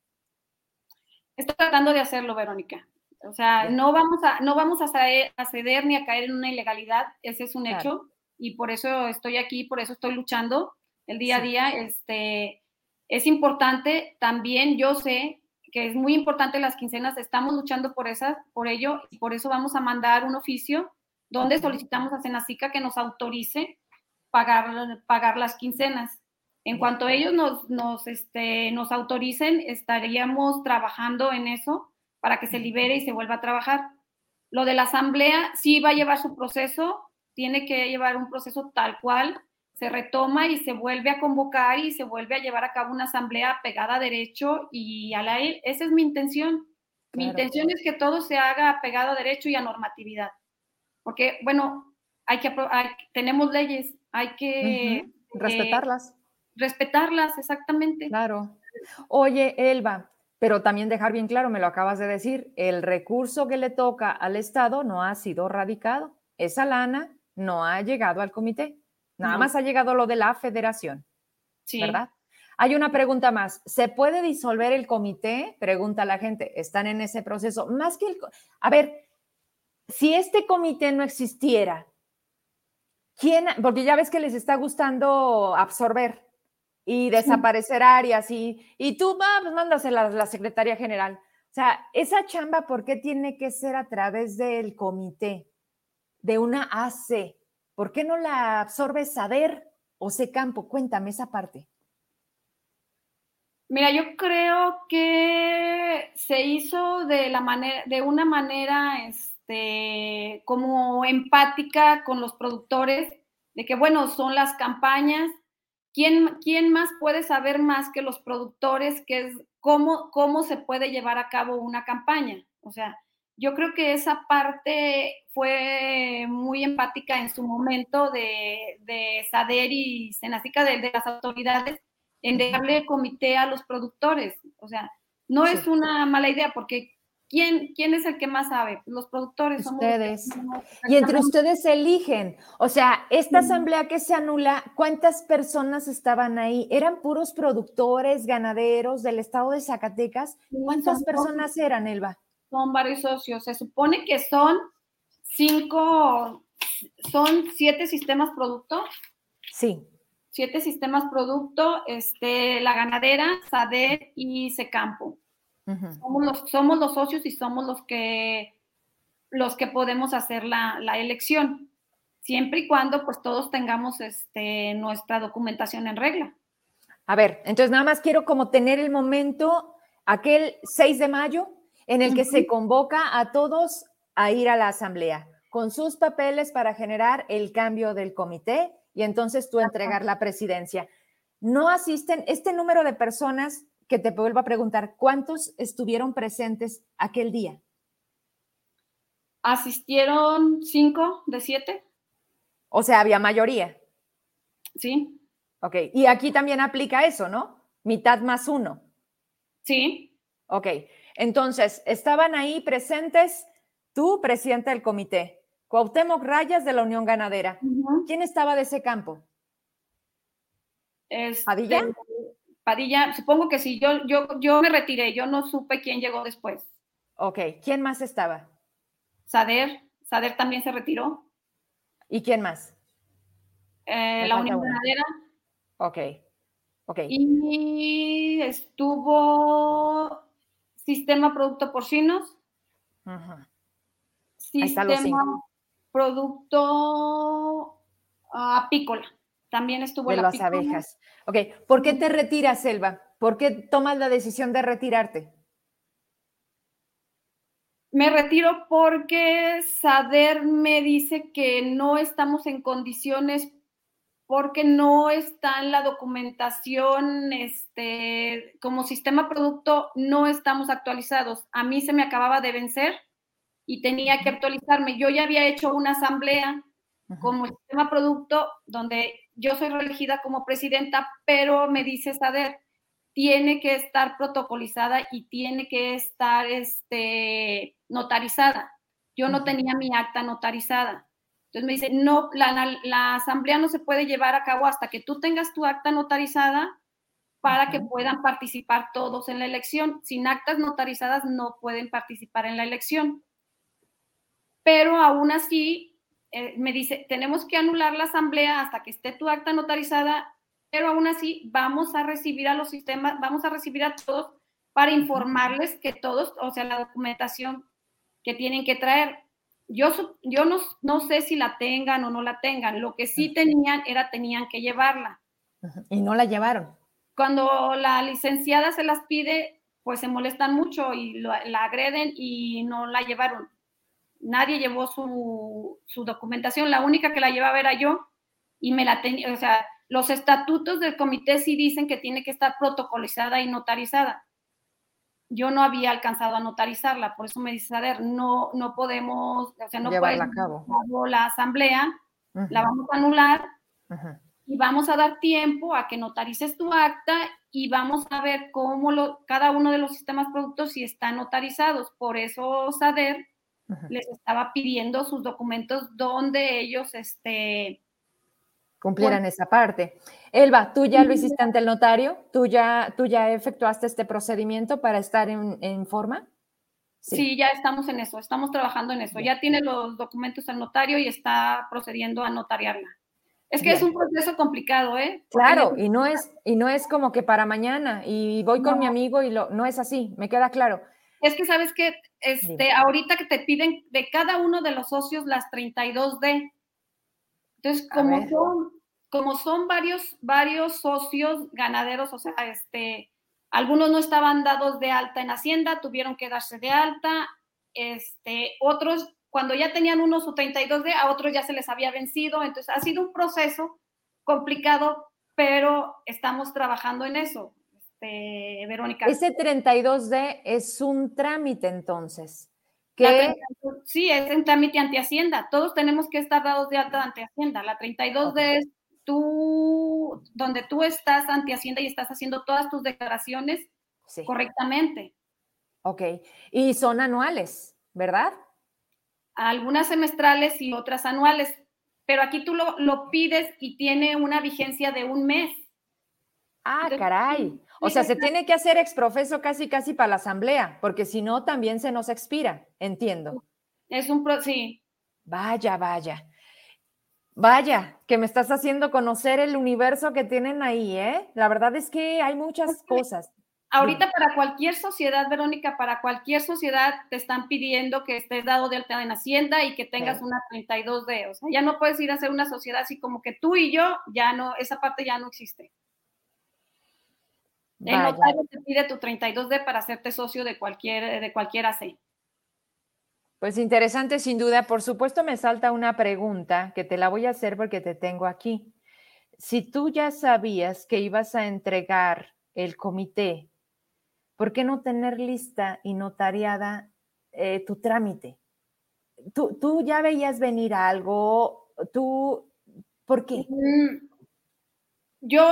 Estoy tratando de hacerlo, Verónica. O sea, no vamos a, no vamos a, ceder, ni a caer en una ilegalidad, ese es un hecho, y por eso estoy aquí, por eso estoy luchando el día a día. Este, es importante, también yo sé que es muy importante las quincenas, estamos luchando por esas, por ello, y por eso vamos a mandar un oficio donde solicitamos a Senacica que nos autorice pagar, pagar las quincenas. En cuanto ellos nos, nos, este, nos autoricen, estaríamos trabajando en eso para que se libere y se vuelva a trabajar. Lo de la asamblea sí va a llevar su proceso, tiene que llevar un proceso tal cual, se retoma y se vuelve a convocar y se vuelve a llevar a cabo una asamblea pegada a derecho y a la esa es mi intención. Mi intención es que todo se haga pegado a derecho y a normatividad. Porque, bueno, hay que, tenemos leyes, hay que... Eh, Respetarlas respetarlas, exactamente. Claro. Oye, Elba, pero también dejar bien claro, me lo acabas de decir, el recurso que le toca al Estado no ha sido radicado. Esa lana no ha llegado al comité. Nada más ha llegado lo de la federación. Sí. ¿Verdad? Hay una pregunta más. ¿Se puede disolver el comité? Pregunta la gente. Están en ese proceso. Más que el... A ver, si este comité no existiera, ¿quién? Porque ya ves que les está gustando absorber y desaparecer áreas y, y tú, va, pues mándasela a la Secretaría General. O sea, esa chamba, ¿por qué tiene que ser a través del comité, de una AC? ¿Por qué no la absorbe Saber o Secampo? Cuéntame esa parte. Mira, yo creo que se hizo de la manera, de una manera, este, como empática con los productores, de que bueno, son las campañas. ¿Quién, quién más puede saber más que los productores que es cómo, cómo se puede llevar a cabo una campaña? O sea, yo creo que esa parte fue muy empática en su momento de, de Sader y Senacica, de, de, las autoridades, en darle comité a los productores. O sea, no es una mala idea porque ¿quién, ¿quién es el que más sabe? Los productores. Ustedes. y entre ustedes eligen. O sea, esta asamblea que se anula, ¿cuántas personas estaban ahí? ¿Eran puros productores, ganaderos del estado de Zacatecas? ¿Cuántas personas eran, Elba? son varios socios. Se supone que son cinco, son siete sistemas producto. Sí. Siete sistemas producto, este, la ganadera, SADER y Secampo. Somos, los, somos los socios y somos los que, los que podemos hacer la, la elección, siempre y cuando pues todos tengamos este, nuestra documentación en regla. A ver, entonces nada más quiero como tener el momento, aquel 6 de mayo, en el que se convoca a todos a ir a la asamblea con sus papeles para generar el cambio del comité y entonces tú entregar la presidencia. No asisten este número de personas que te vuelvo a preguntar, ¿cuántos estuvieron presentes aquel día? Asistieron cinco de siete. O sea, había mayoría. Sí. Ok, y aquí también aplica eso, ¿no? Mitad más uno. Sí. Ok, entonces, estaban ahí presentes tú, presidente del comité, Cuauhtémoc Rayas de la Unión Ganadera. ¿Quién estaba de ese campo? Este, ¿Padilla? Supongo que sí, yo, yo, yo me retiré, yo no supe quién llegó después. Ok, ¿quién más estaba? Sader, Sader también se retiró. ¿Y quién más? Eh, la Unión Ganadera. Ok, ok. Y estuvo sistema producto porcinos, sistema producto apícola. También estuvo de las abejas. Ok, ¿por qué te retiras, Selva? ¿Por qué tomas la decisión de retirarte? Me retiro porque Sader me dice que no estamos en condiciones porque no está en la documentación, este, como sistema producto no estamos actualizados. A mí se me acababa de vencer y tenía que actualizarme. Yo ya había hecho una asamblea como sistema producto donde yo soy reelegida como presidenta, pero me dice Sader, tiene que estar protocolizada y tiene que estar este, notarizada. Yo no tenía mi acta notarizada. Entonces me dice, no, la, asamblea no se puede llevar a cabo hasta que tú tengas tu acta notarizada para que puedan participar todos en la elección. Sin actas notarizadas no pueden participar en la elección. Pero aún así, eh, me dice, tenemos que anular la asamblea hasta que esté tu acta notarizada, pero aún así vamos a recibir a los sistemas, vamos a recibir a todos para informarles que todos, o sea, la documentación que tienen que traer yo, yo no, no, sé si la tengan o no la tengan. Lo que sí tenían era tenían que llevarla. Y no la llevaron. Cuando la licenciada se las pide, pues se molestan mucho y la agreden y no la llevaron. Nadie llevó su, su, documentación. La única que la llevaba era yo y me la tenía, o sea, los estatutos del comité sí dicen que tiene que estar protocolizada y notarizada yo no había alcanzado a notarizarla, por eso me dice, a ver, no, no podemos, o sea, no a cabo. la asamblea, la vamos a anular y vamos a dar tiempo a que notarices tu acta y vamos a ver cómo lo, cada uno de los sistemas productos si están notarizados. Por eso SADER les estaba pidiendo sus documentos donde ellos, este, cumplieran esa parte. Elba, ¿tú ya lo hiciste ante el notario? ¿Tú ya, tú ya efectuaste este procedimiento para estar en, forma? Sí. ya estamos en eso, estamos trabajando en eso. Ya tiene los documentos el notario y está procediendo a notariarla. Es que es un proceso complicado, ¿eh? claro, y no es y no es como que para mañana y voy con mi amigo y lo no es así, me queda claro. Es que sabes que este ahorita que te piden de cada uno de los socios las 32D, Entonces, como son, como son varios, varios socios ganaderos, o sea, este, algunos no estaban dados de alta en Hacienda, tuvieron que darse de alta, este, otros, cuando ya tenían uno su 32D, a otros ya se les había vencido, entonces ha sido un proceso complicado, pero estamos trabajando en eso, este, Verónica. Ese 32D es un trámite entonces. sí, es un trámite ante Hacienda. Todos tenemos que estar dados de alta ante Hacienda. La 32D es tú, donde tú estás ante Hacienda y estás haciendo todas tus declaraciones correctamente. Ok, y son anuales, ¿verdad? Algunas semestrales y otras anuales, pero aquí tú lo, pides y tiene una vigencia de un mes. Ah, caray. O sea, se tiene que hacer exprofeso casi, casi para la asamblea, porque si no, también se nos expira, entiendo. Es un, sí. Vaya, vaya. Vaya, que me estás haciendo conocer el universo que tienen ahí, ¿eh? La verdad es que hay muchas cosas. Ahorita para cualquier sociedad, Verónica, para cualquier sociedad te están pidiendo que estés dado de alta en Hacienda y que tengas una 32D. O sea, ya no puedes ir a hacer una sociedad así como que tú y yo, ya no, esa parte ya no existe. El notario te pide tu 32D para hacerte socio de cualquier, de cualquier AC. Pues interesante, sin duda. Por supuesto, me salta una pregunta que te la voy a hacer porque te tengo aquí. Si tú ya sabías que ibas a entregar el comité, ¿por qué no tener lista y notariada eh, tu trámite? ¿Tú, ¿Tú, ya veías venir algo? ¿Tú, por qué? Mm, yo,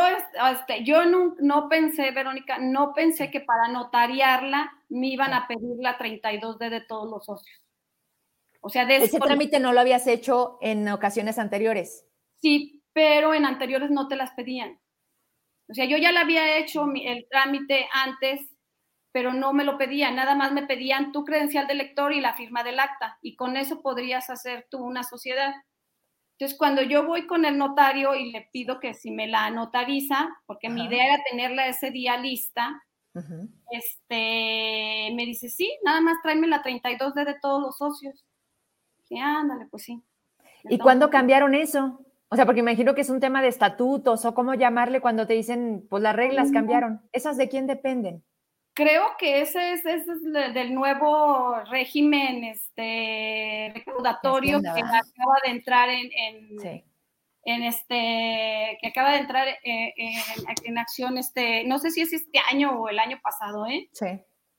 este, yo no, no, pensé, Verónica, no pensé que para notariarla me iban a pedir la 32D de todos los socios. O sea, ese trámite no lo habías hecho en ocasiones anteriores. Sí, pero en anteriores no te las pedían. O sea, yo ya la había hecho el trámite antes, pero no me lo pedían. Nada más me pedían tu credencial de lector y la firma del acta. Y con eso podrías hacer tú una sociedad. Entonces, cuando yo voy con el notario y le pido que si me la notariza, porque mi idea era tenerla ese día lista, este, me dice, sí, nada más tráeme la 32D de todos los socios ándale, pues sí. ¿Y cuándo cambiaron eso? O sea, porque imagino que es un tema de estatutos o cómo llamarle cuando te dicen, pues las reglas cambiaron. ¿Esas de quién dependen? Creo que ese es, del nuevo régimen este, recaudatorio que acaba de entrar en, en, este, que acaba de entrar eh, en, acción, este, no sé si es este año o el año pasado, ¿eh? Sí,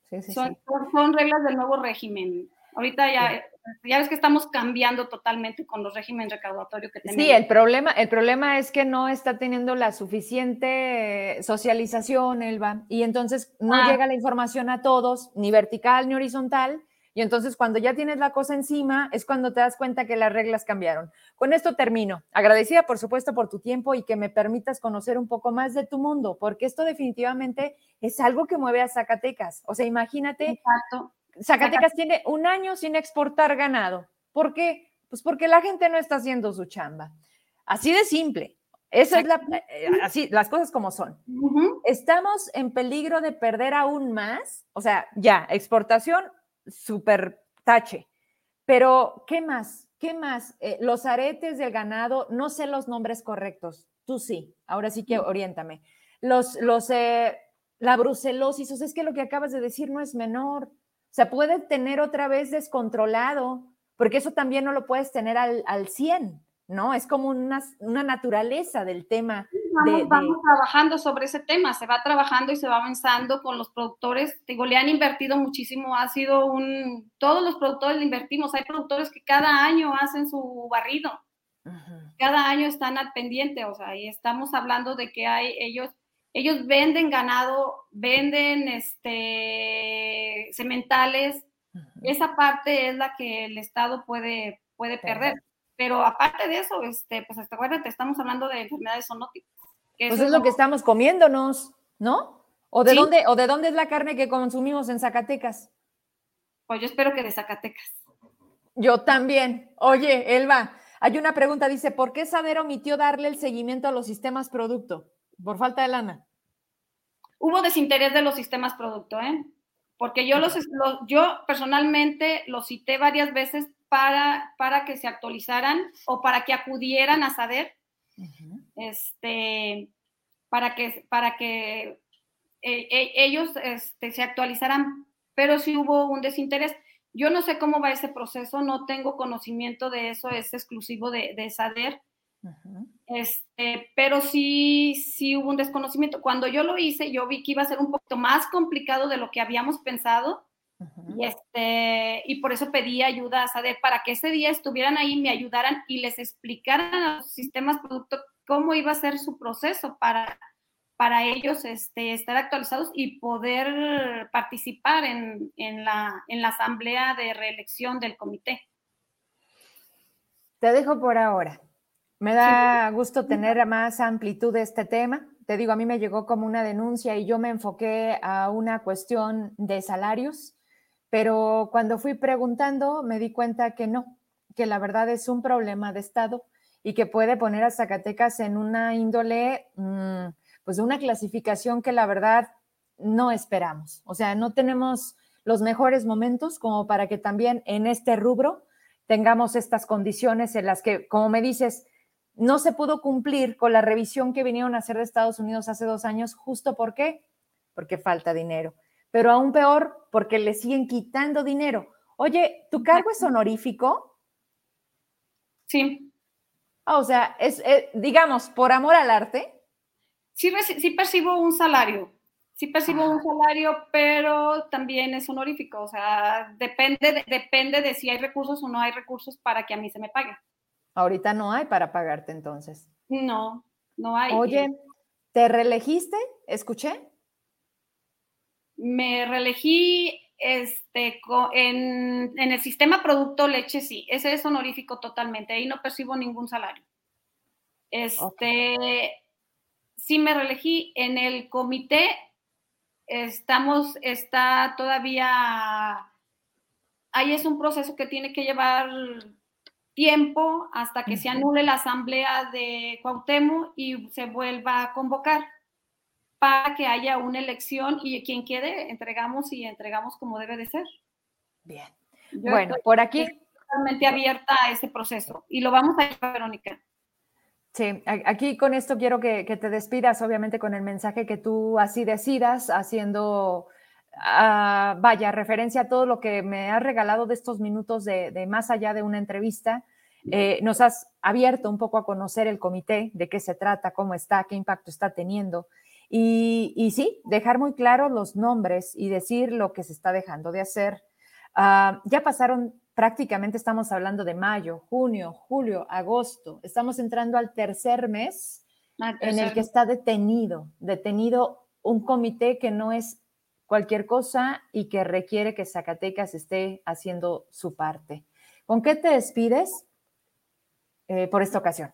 sí, sí. Son, son reglas del nuevo régimen. Ahorita ya ya ves que estamos cambiando totalmente con los regímenes recaudatorios que tenemos. Sí, el problema, el problema es que no está teniendo la suficiente socialización, Elba, y entonces no ah. llega la información a todos, ni vertical ni horizontal, y entonces cuando ya tienes la cosa encima es cuando te das cuenta que las reglas cambiaron. Con esto termino. Agradecida, por supuesto, por tu tiempo y que me permitas conocer un poco más de tu mundo, porque esto definitivamente es algo que mueve a Zacatecas. O sea, imagínate Exacto Zacatecas tiene un año sin exportar ganado. ¿Por qué? Pues porque la gente no está haciendo su chamba. Así de simple. Esa es la, eh, así, las cosas como son. Estamos en peligro de perder aún más. O sea, ya, exportación, súper tache. Pero, ¿qué más? ¿Qué más? Eh, los aretes del ganado, no sé los nombres correctos. Tú sí. Ahora sí que oriéntame. Los, los, eh, la brucelosis, o sea, es que lo que acabas de decir no es menor se puede tener otra vez descontrolado, porque eso también no lo puedes tener al, al 100, ¿no? Es como una, una naturaleza del tema. Vamos, trabajando sobre ese tema, se va trabajando y se va avanzando con los productores. Digo, le han invertido muchísimo, ha sido un, todos los productores le invertimos, hay productores que cada año hacen su barrido, cada año están al pendiente, o sea, y estamos hablando de que hay ellos ellos venden ganado, venden este, sementales. Esa parte es la que el Estado puede, puede perder. Pero aparte de eso, este, pues hasta acuérdate, estamos hablando de enfermedades zoonóticas. Pues es lo que estamos comiéndonos, ¿no? ¿O de, dónde, ¿O de dónde es la carne que consumimos en Zacatecas? Pues yo espero que de Zacatecas. Yo también. Oye, Elba, hay una pregunta, dice, ¿por qué Saber omitió darle el seguimiento a los sistemas producto? Por falta de lana. Hubo desinterés de los sistemas producto, ¿eh? Porque yo, los, yo personalmente los cité varias veces para, para que se actualizaran o para que acudieran a SADER, este, para que, para que eh, eh, ellos este, se actualizaran, pero sí hubo un desinterés. Yo no sé cómo va ese proceso, no tengo conocimiento de eso, es exclusivo de, de SADER. Este, pero sí, sí hubo un desconocimiento. Cuando yo lo hice, yo vi que iba a ser un poquito más complicado de lo que habíamos pensado. y, este, y por eso pedí ayuda a SADER para que ese día estuvieran ahí, me ayudaran y les explicaran a los sistemas producto cómo iba a ser su proceso para, para ellos este, estar actualizados y poder participar en, en, la, en la asamblea de reelección del comité. Te dejo por ahora. Me da gusto tener más amplitud de este tema. Te digo, a mí me llegó como una denuncia y yo me enfoqué a una cuestión de salarios, pero cuando fui preguntando me di cuenta que no, que la verdad es un problema de Estado y que puede poner a Zacatecas en una índole, mm, pues de una clasificación que la verdad no esperamos. O sea, no tenemos los mejores momentos como para que también en este rubro tengamos estas condiciones en las que, como me dices, no se pudo cumplir con la revisión que vinieron a hacer de Estados Unidos hace dos años, justo por qué? Porque falta dinero. Pero aún peor, porque le siguen quitando dinero. Oye, ¿tu cargo es honorífico? Sí. Ah, o sea, es, eh, digamos, por amor al arte. Sí, sí percibo un salario, sí percibo un salario, pero también es honorífico. O sea, depende depende de si hay recursos o no hay recursos para que a mí se me pague. Ahorita no hay para pagarte entonces. No, no hay. Oye, ¿te reelegiste? ¿Escuché? Me reelegí este, en, el sistema producto leche, sí. Ese es honorífico totalmente. Ahí no percibo ningún salario. Este, sí me reelegí en el comité. Estamos, está todavía, ahí es un proceso que tiene que llevar tiempo hasta que se anule la asamblea de Cuauhtémoc y se vuelva a convocar para que haya una elección y quien quede entregamos y entregamos como debe de ser. Bien. bueno, por aquí totalmente abierta a ese proceso y lo vamos a llevar, Verónica. Sí, aquí con esto quiero que, te despidas, obviamente con el mensaje que tú así decidas, haciendo, uh, vaya, referencia a todo lo que me has regalado de estos minutos de, más allá de una entrevista. Eh, nos has abierto un poco a conocer el comité, de qué se trata, cómo está, qué impacto está teniendo. Y, y sí, dejar muy claros los nombres y decir lo que se está dejando de hacer. Uh, ya pasaron prácticamente estamos hablando de mayo, junio, julio, agosto. Estamos entrando al tercer mes en el que está detenido, detenido un comité que no es cualquier cosa y que requiere que Zacatecas esté haciendo su parte. ¿Con qué te despides eh, por esta ocasión?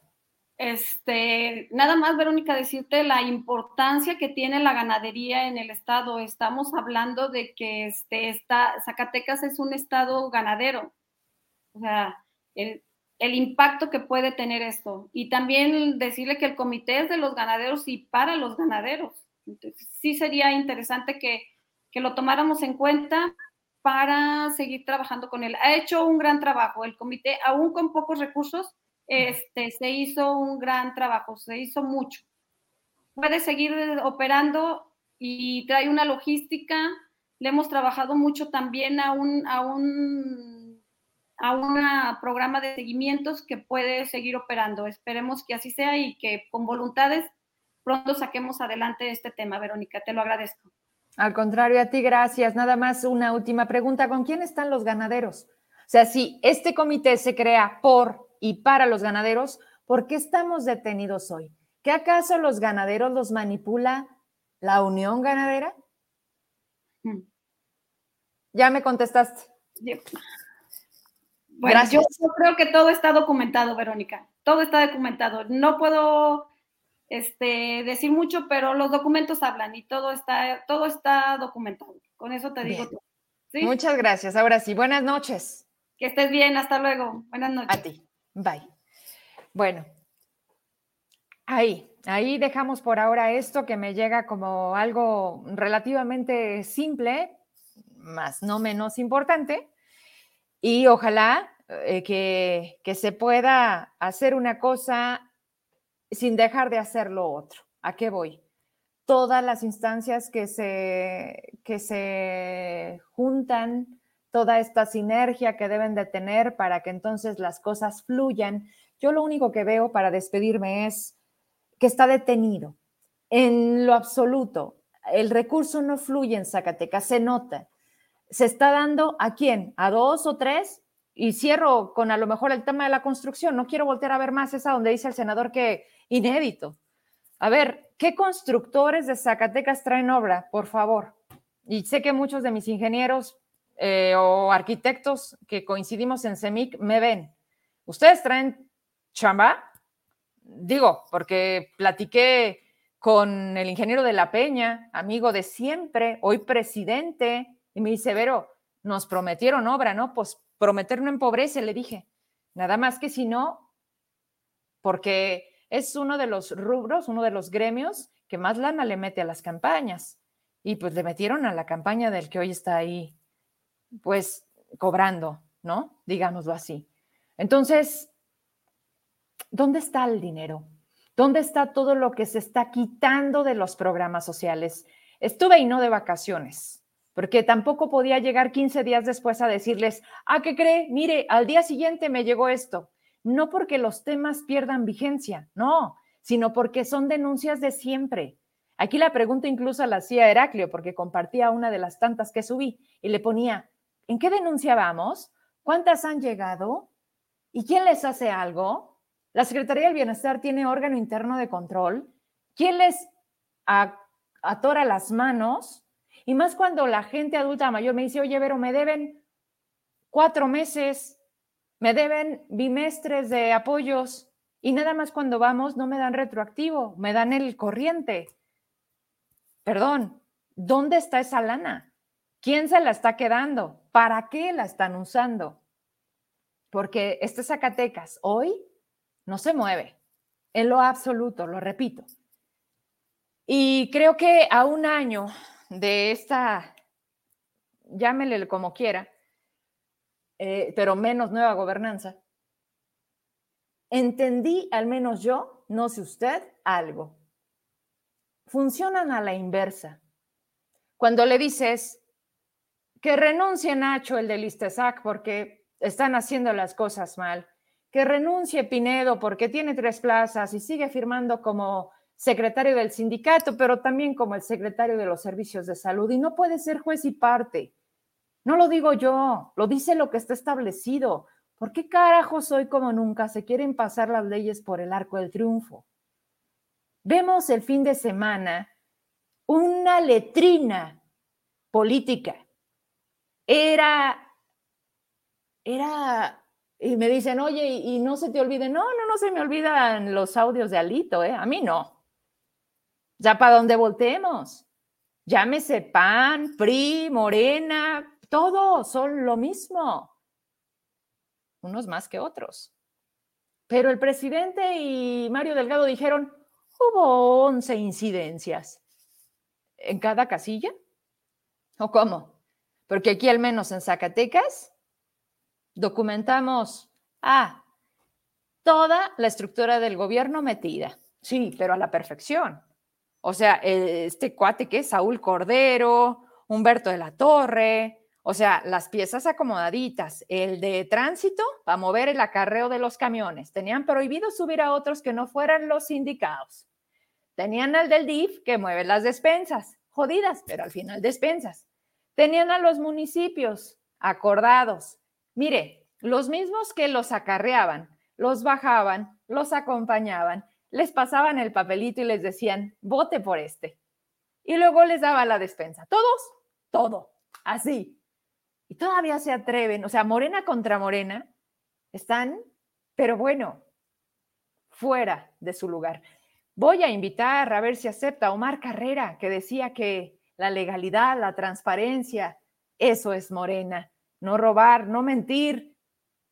Este, nada más, Verónica, decirte la importancia que tiene la ganadería en el estado. Estamos hablando de que este, está, Zacatecas es un estado ganadero. O sea, el, el, impacto que puede tener esto. Y también decirle que el comité es de los ganaderos y para los ganaderos. Entonces, sí sería interesante que, que lo tomáramos en cuenta para seguir trabajando con él. Ha hecho un gran trabajo. El comité, aún con pocos recursos, este, se hizo un gran trabajo, se hizo mucho. Puede seguir operando y trae una logística. Le hemos trabajado mucho también a un, a un, a un programa de seguimientos que puede seguir operando. Esperemos que así sea y que con voluntades pronto saquemos adelante este tema, Verónica. Te lo agradezco. Al contrario, a ti gracias. Nada más una última pregunta. ¿Con quién están los ganaderos? O sea, si este comité se crea por y para los ganaderos, ¿por qué estamos detenidos hoy? ¿Qué acaso los ganaderos los manipula la Unión Ganadera? Mm. Ya me contestaste. Bueno, yo creo que todo está documentado, Verónica. Todo está documentado. No puedo este, decir mucho, pero los documentos hablan y todo está, todo está documentado. Con eso te digo todo. Muchas gracias. Ahora sí, buenas noches. Que estés bien. Hasta luego. Buenas noches. A ti. Bye. Bueno, ahí, ahí dejamos por ahora esto que me llega como algo relativamente simple, más no menos importante. Y ojalá eh, que, que se pueda hacer una cosa sin dejar de hacer lo otro. ¿A qué voy? Todas las instancias que se, que se juntan, toda esta sinergia que deben de tener para que entonces las cosas fluyan. Yo lo único que veo para despedirme es que está detenido. En lo absoluto, el recurso no fluye en Zacatecas, se nota. Se está dando a quién? ¿A dos o tres? Y cierro con a lo mejor el tema de la construcción. No quiero volver a ver más esa donde dice el senador que inédito. A ver, ¿qué constructores de Zacatecas traen obra? Por favor. Y sé que muchos de mis ingenieros eh, o arquitectos que coincidimos en CEMIC me ven. ¿Ustedes traen chamba? Digo, porque platiqué con el ingeniero de la Peña, amigo de siempre, hoy presidente, y me dice, Vero, nos prometieron obra, ¿no? Pues prometer no empobrece, le dije. Nada más que si no, porque es uno de los rubros, uno de los gremios que más lana le mete a las campañas. Y pues le metieron a la campaña del que hoy está ahí pues cobrando, ¿no? Digámoslo así. Entonces, ¿dónde está el dinero? ¿Dónde está todo lo que se está quitando de los programas sociales? Estuve y no de vacaciones, porque tampoco podía llegar 15 días después a decirles, ¿a qué cree? Mire, al día siguiente me llegó esto. No porque los temas pierdan vigencia, no, sino porque son denuncias de siempre. Aquí la pregunta incluso la hacía Heraclio, porque compartía una de las tantas que subí y le ponía, ¿En qué denuncia vamos? ¿Cuántas han llegado? ¿Y quién les hace algo? ¿La Secretaría del Bienestar tiene órgano interno de control? ¿Quién les atora las manos? Y más cuando la gente adulta mayor me dice, oye, Vero, me deben cuatro meses, me deben bimestres de apoyos y nada más cuando vamos no me dan retroactivo, me dan el corriente. Perdón, ¿dónde está esa lana? ¿Quién se la está quedando? ¿Para qué la están usando? Porque este Zacatecas hoy no se mueve en lo absoluto, lo repito. Y creo que a un año de esta, llámele como quiera, eh, pero menos nueva gobernanza, entendí, al menos yo, no sé usted, algo. Funcionan a la inversa. Cuando le dices, que renuncie Nacho, el del Istesac, porque están haciendo las cosas mal. Que renuncie Pinedo porque tiene tres plazas y sigue firmando como secretario del sindicato, pero también como el secretario de los servicios de salud. Y no puede ser juez y parte. No lo digo yo, lo dice lo que está establecido. ¿Por qué carajos hoy como nunca se quieren pasar las leyes por el arco del triunfo? Vemos el fin de semana una letrina política era, era, y me dicen, oye, y, no se te olvide, no, no, no se me olvidan los audios de Alito, ¿eh? A mí no. Ya para donde volteemos. Llámese PAN, PRI, Morena, todos son lo mismo. Unos más que otros. Pero el presidente y Mario Delgado dijeron, hubo 11 incidencias. ¿En cada casilla? ¿O cómo? Porque aquí al menos en Zacatecas documentamos, ah, toda la estructura del gobierno metida. Sí, pero a la perfección. O sea, este cuate que es Saúl Cordero, Humberto de la Torre, o sea, las piezas acomodaditas, el de tránsito para mover el acarreo de los camiones. Tenían prohibido subir a otros que no fueran los sindicados. Tenían al del DIF que mueve las despensas, jodidas, pero al final despensas. Tenían a los municipios acordados. Mire, los mismos que los acarreaban, los bajaban, los acompañaban, les pasaban el papelito y les decían, vote por este. Y luego les daba la despensa. Todos, todo, así. Y todavía se atreven, o sea, Morena contra Morena, están, pero bueno, fuera de su lugar. Voy a invitar a ver si acepta Omar Carrera, que decía que la legalidad, la transparencia. Eso es Morena. No robar, no mentir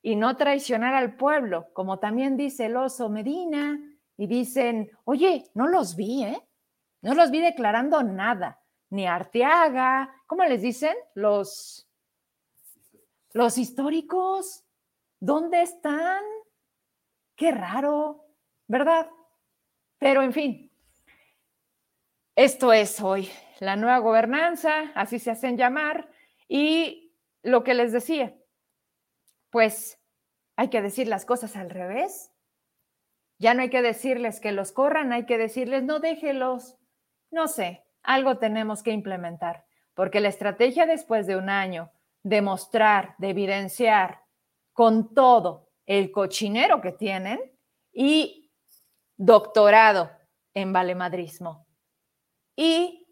y no traicionar al pueblo, como también dice el oso Medina. Y dicen, oye, no los vi, ¿eh? No los vi declarando nada. Ni Arteaga, ¿cómo les dicen? Los, los históricos. ¿Dónde están? Qué raro, ¿verdad? Pero en fin, esto es hoy la nueva gobernanza, así se hacen llamar, y lo que les decía, pues hay que decir las cosas al revés. Ya no hay que decirles que los corran, hay que decirles no déjelos. No sé, algo tenemos que implementar, porque la estrategia después de un año de mostrar, de evidenciar con todo el cochinero que tienen y doctorado en valemadrismo. Y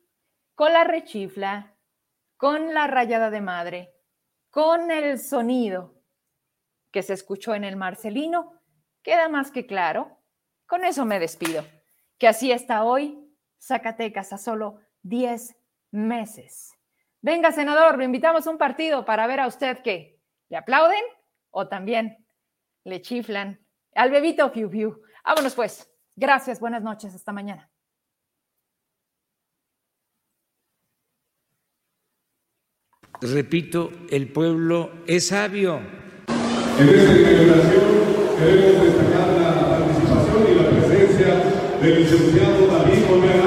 con la rechifla, con la rayada de madre, con el sonido que se escuchó en el Marcelino, queda más que claro. Con eso me despido. Que así está hoy Zacatecas a solo 10 meses. Venga, senador, le invitamos a un partido para ver a usted que le aplauden o también le chiflan. Al bebito, fiu, fiu. Vámonos pues. Gracias, buenas noches, hasta mañana. Repito, el pueblo es sabio. En queremos destacar la participación y la presencia del licenciado David Gómez Ávila, gobernador